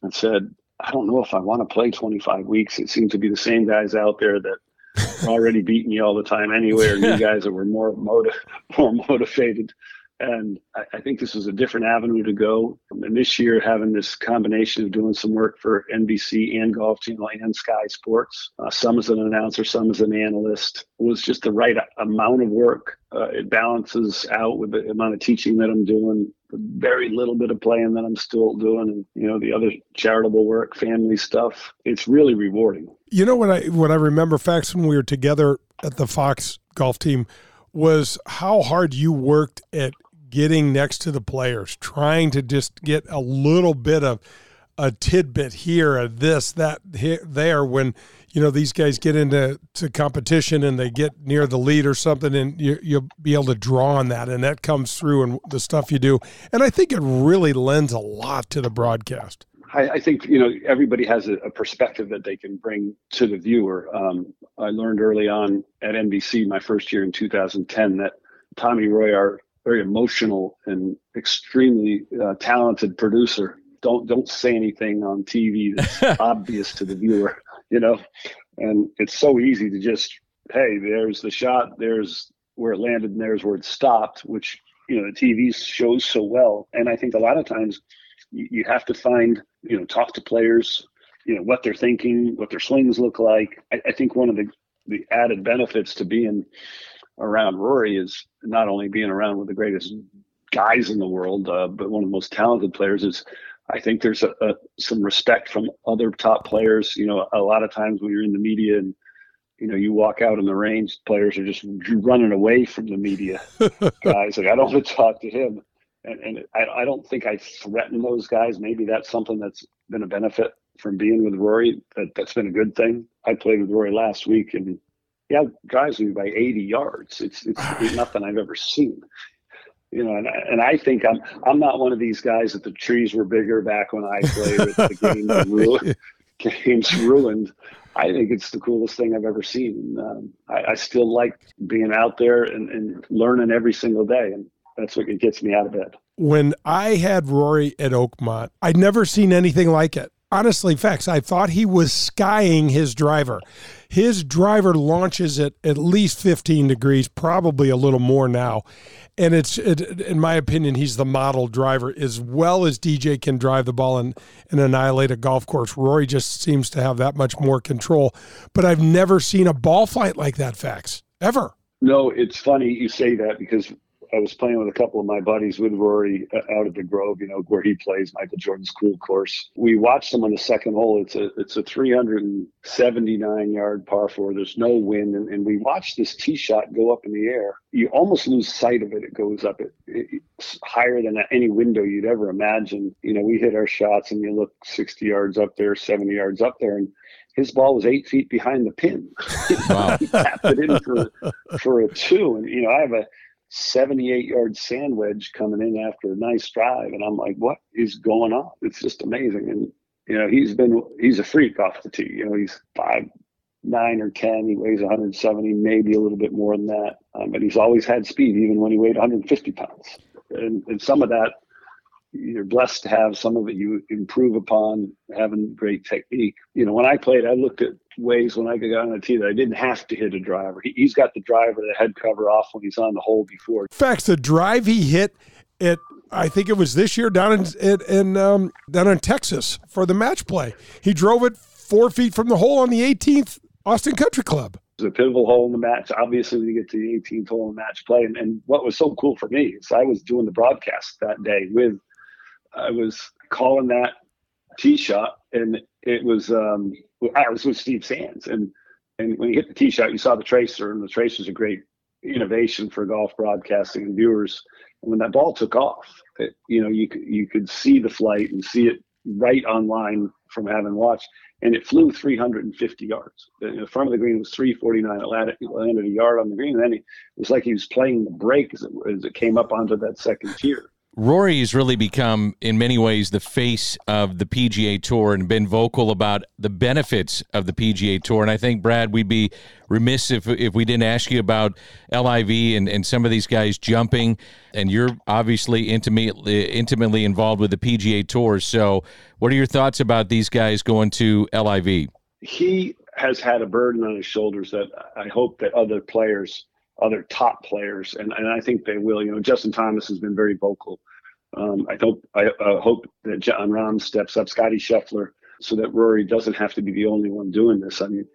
and said, I don't know if I want to play 25 weeks. It seemed to be the same guys out there that already beating me all the time anyway, or new guys that were more motiv- more motivated and I, I, think this was a different avenue to go. And this year, having this combination of doing some work for NBC and Golf Channel and Sky Sports, uh, some as an announcer, some as an analyst, was just the right amount of work. Uh, it balances out with the amount of teaching that I'm doing, the very little bit of playing that I'm still doing, and you know the other charitable work, family stuff. It's really rewarding. You know what I what I remember Fax when we were together at the Fox golf team was how hard you worked at getting next to the players, trying to just get a little bit of a tidbit here, a this, that, here, there. When you know these guys get into to competition and they get near the lead or something, and you, you'll be able to draw on that, and that comes through in the stuff you do. And I think it really lends a lot to the broadcast. I, I think you know everybody has a, a, perspective that they can bring to the viewer. Um, I learned early on at NBC, my first year in 2010, that Tommy Roy, our very emotional and extremely uh, talented producer. Don't don't say anything on TV that's obvious to the viewer, you know. And it's so easy to just, hey, there's the shot, there's where it landed, and there's where it stopped, which you know the TV shows so well. And I think a lot of times you, you have to find, you know, talk to players, you know, what they're thinking, what their swings look like. I, I think one of the the added benefits to being around Rory is not only being around with the greatest guys in the world, uh, but one of the most talented players is. I think there's a, a, some respect from other top players. You know, a lot of times when you're in the media and you know you walk out in the range, players are just running away from the media. guys like I don't want to talk to him, and, and I, I don't think I threaten those guys. Maybe that's something that's been a benefit from being with Rory. That that's been a good thing. I played with Rory last week, and yeah, drives me by 80 yards. It's it's nothing I've ever seen. You know, and, and I think I'm I'm not one of these guys that the trees were bigger back when I played. With the games ruined. games ruined. I think it's the coolest thing I've ever seen. Um, I, I, still like being out there and, and learning every single day, and that's what gets me out of bed. When I had Rory at Oakmont, I'd never seen anything like it honestly, Fax. I thought he was skying his driver. His driver launches at at least 15 degrees, probably a little more now. And it's, it, in my opinion, he's the model driver as well as DJ can drive the ball and, and annihilate a golf course. Rory just seems to have that much more control. But I've never seen a ball flight like that, Fax, ever. No, it's funny you say that because I was playing with a couple of my buddies with Rory uh, out at the Grove, you know, where he plays Michael Jordan's cool course. We watched him on the second hole. It's a it's a 379 yard par four. There's no wind, and, and we watched this tee shot go up in the air. You almost lose sight of it. It goes up it, it's higher than any window you'd ever imagine. You know, we hit our shots, and you look 60 yards up there, 70 yards up there, and his ball was eight feet behind the pin. Wow. he tapped it in for for a two, and you know, I have a 78 yard sand wedge coming in after a nice drive. And I'm like, what is going on? It's just amazing. And, you know, he's been, he's a freak off the tee. You know, he's five, nine or 10. He weighs 170, maybe a little bit more than that. Um, but he's always had speed, even when he weighed 150 pounds. And, and some of that you're blessed to have some of it you improve upon having great technique. You know, when I played, I looked at ways when I got on the tee that I didn't have to hit a driver. He, has got the driver, the head cover off when he's on the hole before. In fact, the drive he hit it, I think it was this year down in, in, in um, down in Texas for the match play. He drove it four feet from the hole on the 18th Austin Country Club. It was a pivotal hole in the match. Obviously, when you get to the 18th hole in match play, and, and what was so cool for me is I was doing the broadcast that day with I was calling that tee shot, and it was um, I was with Steve Sands, and and when you hit the tee shot, you saw the tracer, and the tracer is a great innovation for golf broadcasting and viewers. And when that ball took off, it, you know you could you could see the flight and see it right online from having watched, and it flew 350 yards. The front of the green was 349. It landed, it landed a yard on the green, and then it was like he was playing the break as it, as it came up onto that second tier Rory has really become, in many ways, the face of the PGA Tour and been vocal about the benefits of the PGA Tour. And I think, Brad, we'd be remiss if, if we didn't ask you about LIV and, and some of these guys jumping. And you're obviously intimately, intimately involved with the PGA Tour. So, what are your thoughts about these guys going to LIV? He has had a burden on his shoulders that I hope that other players other top players, and, and I think they will. You know, Justin Thomas has been very vocal. Um, I hope I uh, hope that Jon Rahm steps up, Scotty Scheffler, so that Rory doesn't have to be the only one doing this. I mean,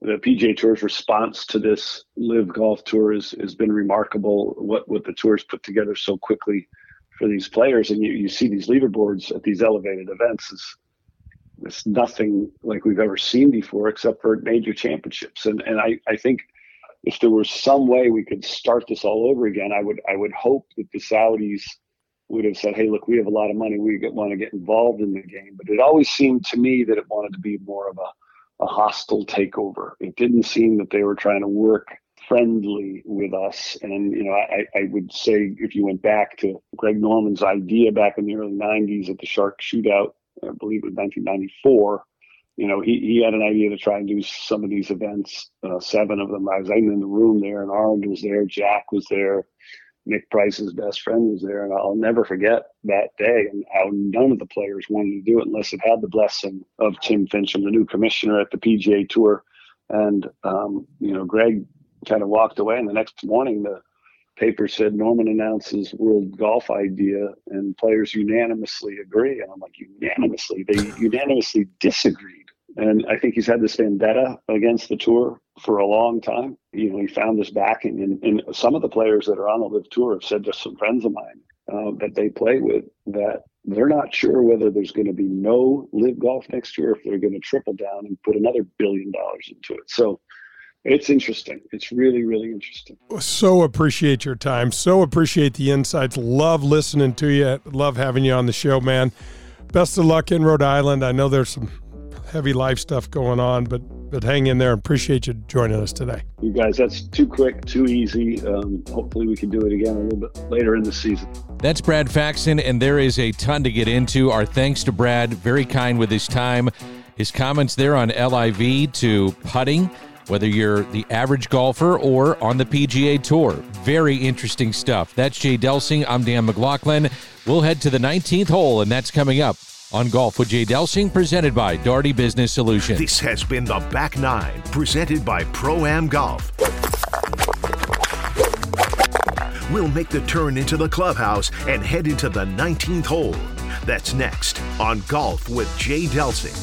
the PGA Tour's response to this LIV Golf Tour is, has been remarkable. What what the tour's put together so quickly for these players, and you, you see these leaderboards at these elevated events is it's nothing like we've ever seen before, except for major championships. And and I I think if there was some way we could start this all over again, I would I would hope that the Saudis would have said, "Hey, look, we have a lot of money. We want to get involved in the game." But it always seemed to me that it wanted to be more of a, a hostile takeover. It didn't seem that they were trying to work friendly with us. And you know, I, I would say if you went back to Greg Norman's idea back in the early '90s at the Shark Shootout, I believe it was 1994 you know, he, he had an idea to try and do some of these events, uh, seven of them. I was in the room there, and Arnold was there, Jack was there, Nick Price's best friend was there, and I'll never forget that day and how none of the players wanted to do it unless it had the blessing of Tim Finchem, the new commissioner at the PGA Tour. And um, you know, Greg kind of walked away, and the next morning the paper said Norman announces world golf idea, and players unanimously agree. And I'm like, unanimously? They unanimously disagreed. And I think he's had this vendetta against the tour for a long time. You know, he found this backing, and, and some of the players that are on the LIV tour have said to some friends of mine uh, that they play with that they're not sure whether there's going to be no LIV golf next year, if they're going to triple down and put another billion dollars into it. So it's interesting. It's really, really interesting. So appreciate your time. So appreciate the insights. Love listening to you. Love having you on the show, man. Best of luck in Rhode Island. I know there's some heavy life stuff going on, but but hang in there. Appreciate you joining us today. You guys, that's too quick, too easy. Um, hopefully, we can do it again a little bit later in the season. That's Brad Faxon, and there is a ton to get into. Our thanks to Brad, very kind with his time. His comments there on LIV to putting, whether you're the average golfer or on the PGA Tour. Very interesting stuff. That's Jay Delsing. I'm Dan McLaughlin. We'll head to the 19th hole, and that's coming up on Golf with Jay Delsing, presented by Daugherty Business Solutions. This has been the Back Nine, presented by Pro Am Golf. We'll make the turn into the clubhouse and head into the 19th hole. That's next on Golf with Jay Delsing.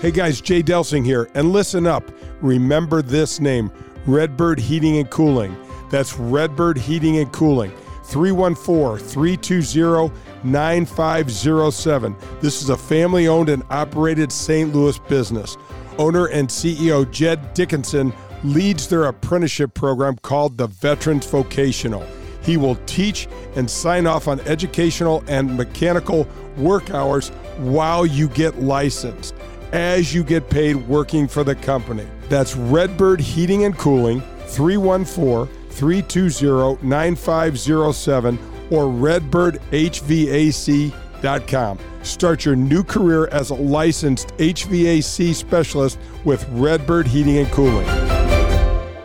Hey guys, Jay Delsing here, and listen up. Remember this name Redbird Heating and Cooling. That's Redbird Heating and Cooling. 314 320 9507. This is a family owned and operated St. Louis business. Owner and CEO Jed Dickinson leads their apprenticeship program called the Veterans Vocational. He will teach and sign off on educational and mechanical work hours while you get licensed as you get paid working for the company. That's Redbird Heating and Cooling, 314 320 9507 or redbirdhvac.com. Start your new career as a licensed HVAC specialist with Redbird Heating and Cooling.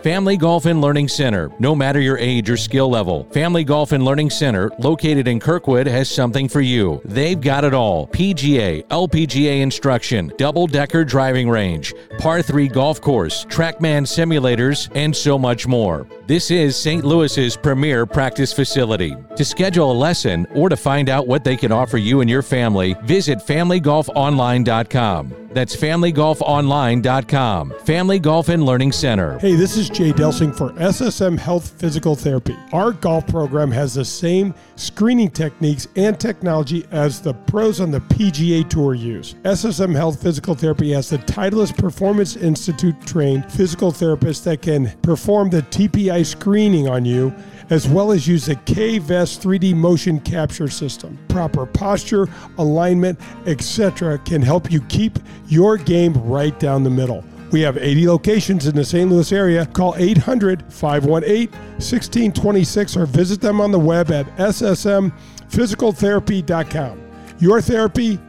Family Golf and Learning Center. No matter your age or skill level, Family Golf and Learning Center, located in Kirkwood, has something for you. They've got it all PGA, LPGA instruction, double decker driving range, par 3 golf course, Trackman simulators, and so much more. This is St. Louis's premier practice facility. To schedule a lesson or to find out what they can offer you and your family, visit FamilyGolfOnline.com. That's FamilyGolfOnline.com. Family Golf and Learning Center. Hey, this is Jay Delsing for SSM Health Physical Therapy. Our golf program has the same screening techniques and technology as the pros on the PGA Tour use. SSM Health Physical Therapy has the Titleist Performance Institute trained physical therapists that can perform the TPI screening on you as well as use the K-Vest 3D motion capture system. Proper posture, alignment, etc. can help you keep your game right down the middle. We have 80 locations in the St. Louis area. Call 800 518 1626 or visit them on the web at ssmphysicaltherapy.com. Your therapy,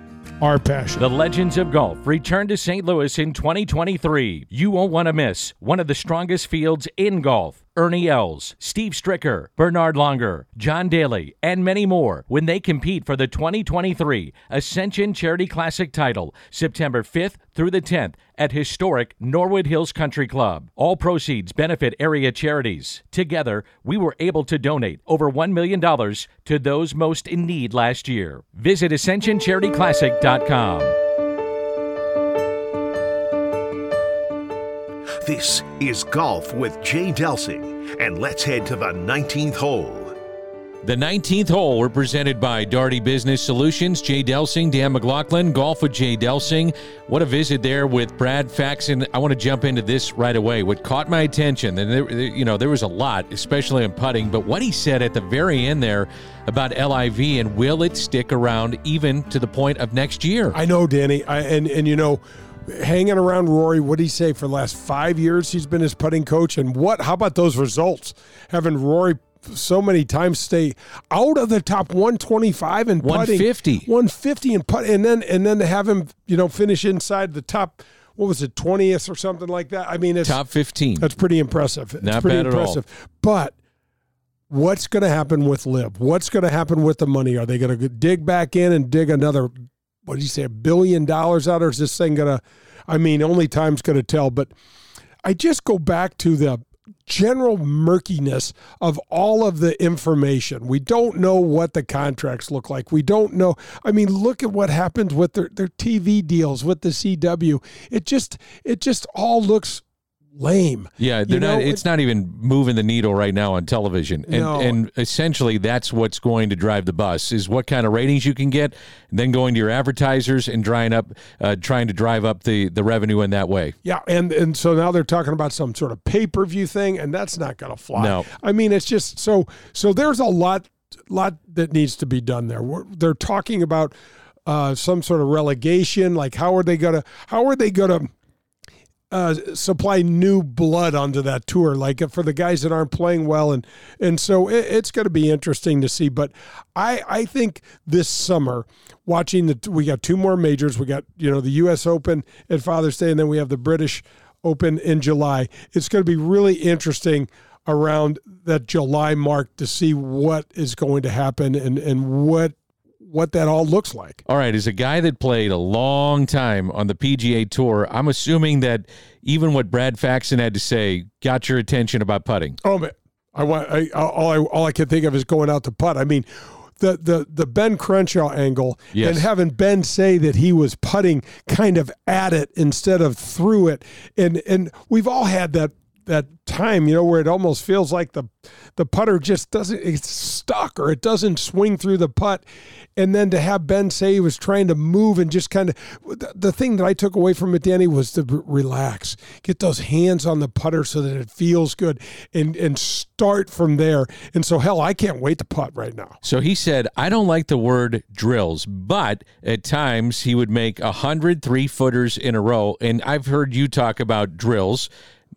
our passion. The Legends of Golf return to St. Louis in 2023. You won't want to miss one of the strongest fields in golf. Ernie Els, Steve Stricker, Bernhard Langer, John Daly, and many more when they compete for the 2023 Ascension Charity Classic title September 5th through the 10th at historic Norwood Hills Country Club. All proceeds benefit area charities. Together, we were able to donate over $1 million to those most in need last year. Visit AscensionCharityClassic.com. This is Golf with Jay Delsing, and let's head to the 19th hole. The 19th hole were presented by Daugherty Business Solutions, Jay Delsing, Dan McLaughlin, Golf with Jay Delsing. What a visit there with Brad Faxon. I want to jump into this right away. What caught my attention, and there, you know, there was a lot, especially in putting, but what he said at the very end there about LIV and will it stick around even to the point of next year? I know, Danny, I, and and you know hanging around Rory. What did he say for the last five years? He's been his putting coach, and what? How about those results? Having Rory so many times stay out of the top 125 and putting 150 150 and put and then and then to have him you know finish inside the top what was it 20th or something like that i mean it's top 15 that's pretty impressive it's Not pretty bad at all. impressive but what's going to happen with LIV? What's going to happen with the money? Are they going to dig back in and dig another? What did you say? A billion dollars out, or is this thing going to? I mean, only time's going to tell. But I just go back to the general murkiness of all of the information. We don't know what the contracts look like. We don't know. I mean, look at what happens with their, their TV deals with the CW. It just it just all looks lame. Yeah, they're You know, not. It's not even moving the needle right now on television, and No. and essentially that's what's going to drive the bus is what kind of ratings you can get, and then going to your advertisers and drying up, uh, trying to drive up the the revenue in that way. Yeah, and and so now they're talking about some sort of pay per view thing, and that's not going to fly. No. I mean it's just so so. There's a lot lot that needs to be done there. We're, they're talking about uh, some sort of relegation. Like how are they gonna how are they gonna uh, supply new blood onto that tour, like uh, for the guys that aren't playing well, and and so it, it's going to be interesting to see. But I I think this summer, watching the we got two more majors. We got you know the U.S. Open at Father's Day, and then we have the British Open in July. It's going to be really interesting around that July mark to see what is going to happen and and what what that all looks like. All right, as a guy that played a long time on the PGA Tour, I'm assuming that even what Brad Faxon had to say got your attention about putting. Oh man, I want I, all I all I can think of is going out to putt. I mean, the the the Ben Crenshaw angle Yes. and having Ben say that he was putting kind of at it instead of through it, and and we've all had that that time, you know, where it almost feels like the the putter just doesn't it's stuck or it doesn't swing through the putt. And then to have Ben say he was trying to move and just kind of the, the thing that I took away from it, Danny, was to relax, get those hands on the putter so that it feels good, and and start from there. And so, hell, I can't wait to putt right now. So he said, I don't like the word drills, but at times he would make a hundred three footers in a row. And I've heard you talk about drills.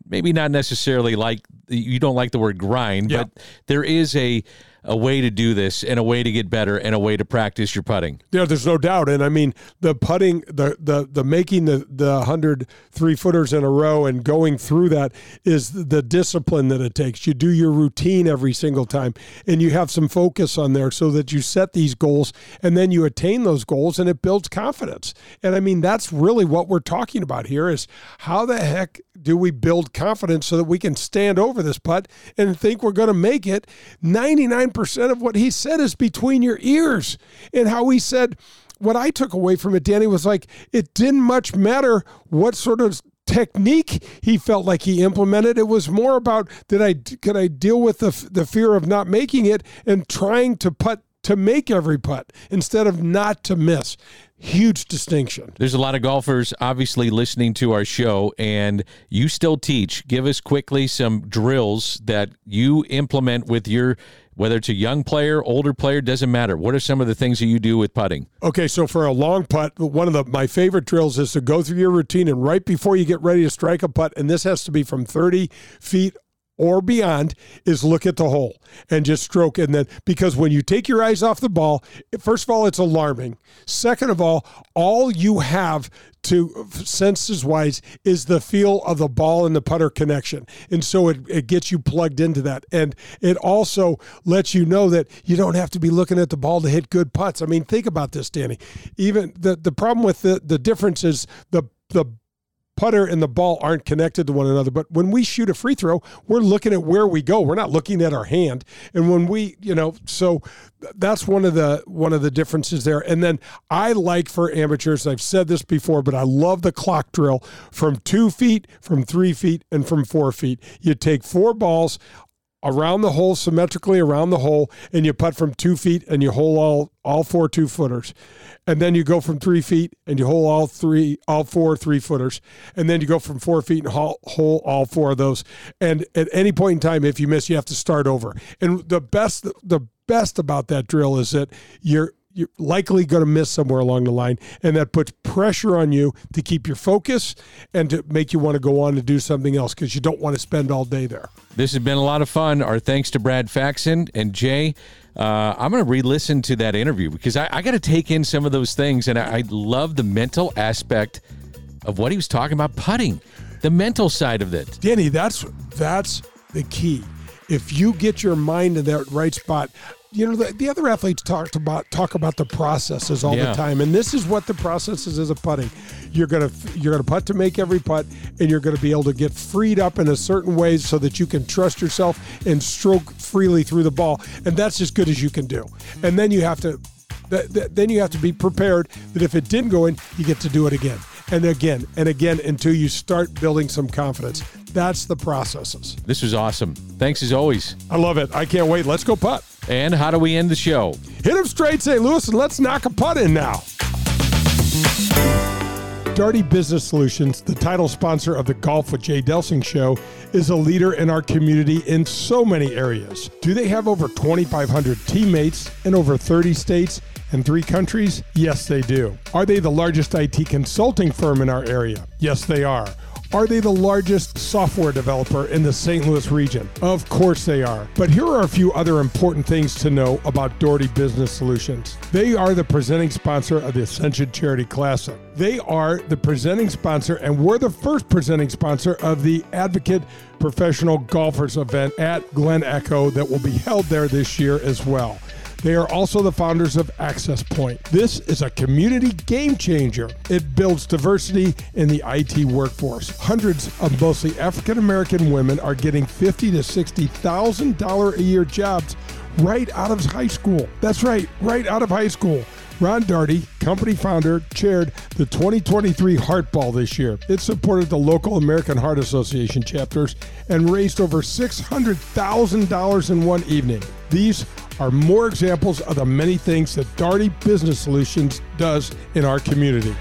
Maybe not necessarily like you don't like the word grind, Yeah. but there is a a way to do this and a way to get better and a way to practice your putting. Yeah, there's no doubt. And I mean, the putting, the the the making the the hundred three footers in a row and going through that is the discipline that it takes. You do your routine every single time, and you have some focus on there so that you set these goals and then you attain those goals, and it builds confidence. And I mean, that's really what we're talking about here: is how the heck do we build confidence so that we can stand over this putt and think we're going to make it? 99% of what he said is between your ears. And how he said, what I took away from it, Danny, was like, it didn't much matter what sort of technique he felt like he implemented. It was more about did I could I deal with the the fear of not making it and trying to putt to make every putt instead of not to miss. Huge distinction. There's a lot of golfers obviously listening to our show, and you still teach. Give us quickly some drills that you implement with your, whether it's a young player, older player, doesn't matter. What are some of the things that you do with putting? Okay, so for a long putt, one of the my favorite drills is to go through your routine and right before you get ready to strike a putt, and this has to be from 30 feet or beyond is look at the hole and just stroke and then because when you take your eyes off the ball first of all it's alarming. Second of all all you have to senses wise is the feel of the ball and the putter connection. And so it, it gets you plugged into that. And it also lets you know that you don't have to be looking at the ball to hit good putts. I mean think about this danny. Even the the problem with the the difference is the the putter and the ball aren't connected to one another. But when we shoot a free throw, we're looking at where we go. We're not looking at our hand. And when we, you know, so that's one of the one of the differences there. And then I like for amateurs, I've said this before, but I love the clock drill from two feet, from three feet, and from four feet. You take four balls around the hole symmetrically around the hole and you putt from two feet and you hole all all four two footers and then you go from three feet and you hole all three all four three footers and then you go from four feet and hole, hole all four of those. And at any point in time if you miss you have to start over. And the best the best about that drill is that you're you're likely going to miss somewhere along the line, and that puts pressure on you to keep your focus and to make you want to go on to do something else because you don't want to spend all day there. This has been a lot of fun. Our thanks to Brad Faxon and Jay. Uh, I'm going to re-listen to that interview because I, I got to take in some of those things, and I, I love the mental aspect of what he was talking about putting, the mental side of it. Danny, that's that's the key. If you get your mind in that right spot, you know the, the other athletes talked about talk about the processes all Yeah. the time and this is what the process is as a putting. You're gonna you're gonna putt to make every putt and you're gonna be able to get freed up in a certain way so that you can trust yourself and stroke freely through the ball and that's as good as you can do. And then you have to th- th- then you have to be prepared that if it didn't go in you get to do it again and again and again until you start building some confidence. That's the processes. This was awesome. Thanks as always. i love it. I can't wait. Let's go putt And how do we end the show? Hit him straight, St. Louis, and let's knock a putt in now. Daugherty Business Solutions, the title sponsor of the Golf with Jay Delsing show, is a leader in our community in so many areas. Do they have over 2,500 teammates in over 30 states and three countries? Yes, they do. Are they the largest IT consulting firm in our area? Yes, they are. Are they the largest software developer in the St. Louis region? Of course they are. But here are a few other important things to know about Daugherty Business Solutions. They are the presenting sponsor of the Ascension Charity Classic. They are the presenting sponsor, and we're the first presenting sponsor of the Advocate Professional Golfers event at Glen Echo that will be held there this year as well. They are also the founders of Access Point. This is a community game changer. It builds diversity in the IT workforce. Hundreds of mostly African American women are getting fifty to sixty thousand dollar a year jobs right out of high school. That's right, right out of high school. Ron Daugherty, company founder, chaired the 2023 Heart Ball this year. It supported the local American Heart Association chapters and raised over $600,000 in one evening. These are more examples of the many things that Daugherty Business Solutions does in our community.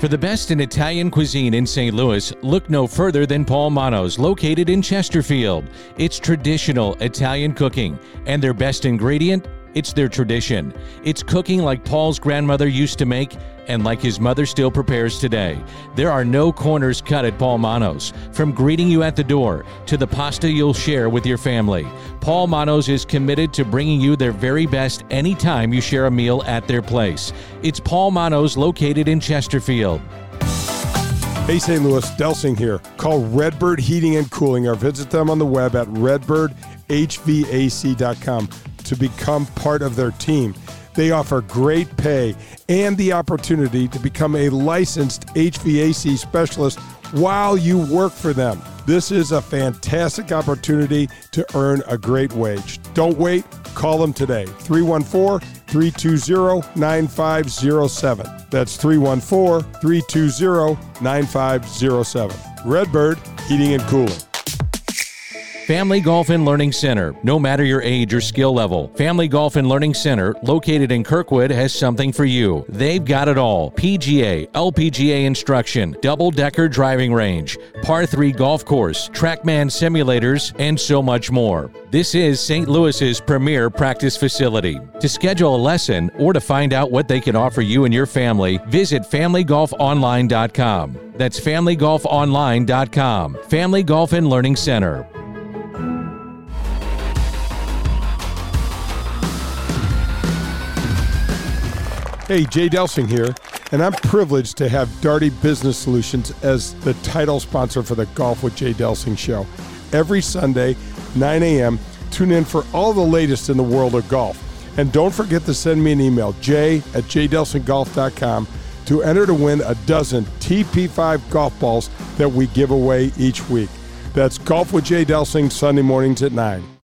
For the best in Italian cuisine in St. Louis, look no further than Paul Manno's, located in Chesterfield. It's traditional Italian cooking, and their best ingredient? It's their tradition. It's cooking like Paul's grandmother used to make and like his mother still prepares today. There are no corners cut at Paul Manno's. From greeting you at the door to the pasta you'll share with your family, Paul Manno's is committed to bringing you their very best anytime you share a meal at their place. It's Paul Manno's located in Chesterfield. Hey St. Louis, Delsing here. Call Redbird Heating and Cooling or visit them on the web at redbirdhvac.com to become part of their team. They offer great pay and the opportunity to become a licensed HVAC specialist while you work for them. This is a fantastic opportunity to earn a great wage. Don't wait, call them today. 314 320 9507. That's 314 320 9507. Redbird Heating and Cooling. Family Golf and Learning Center. No matter your age or skill level, Family Golf and Learning Center, located in Kirkwood, has something for you. They've got it all PGA, LPGA instruction, double decker driving range, par 3 golf course, Trackman simulators, and so much more. This is St. Louis's premier practice facility. To schedule a lesson or to find out what they can offer you and your family, visit FamilyGolfOnline.com. That's FamilyGolfOnline.com. Family Golf and Learning Center. Hey, Jay Delsing here, and I'm privileged to have Daugherty Business Solutions as the title sponsor for the Golf with Jay Delsing show. Every Sunday, 9 a.m., tune in for all the latest in the world of golf. And don't forget to send me an email, jay at jdelsinggolf.com, to enter to win a dozen TP5 golf balls that we give away each week. That's Golf with Jay Delsing, Sunday mornings at 9.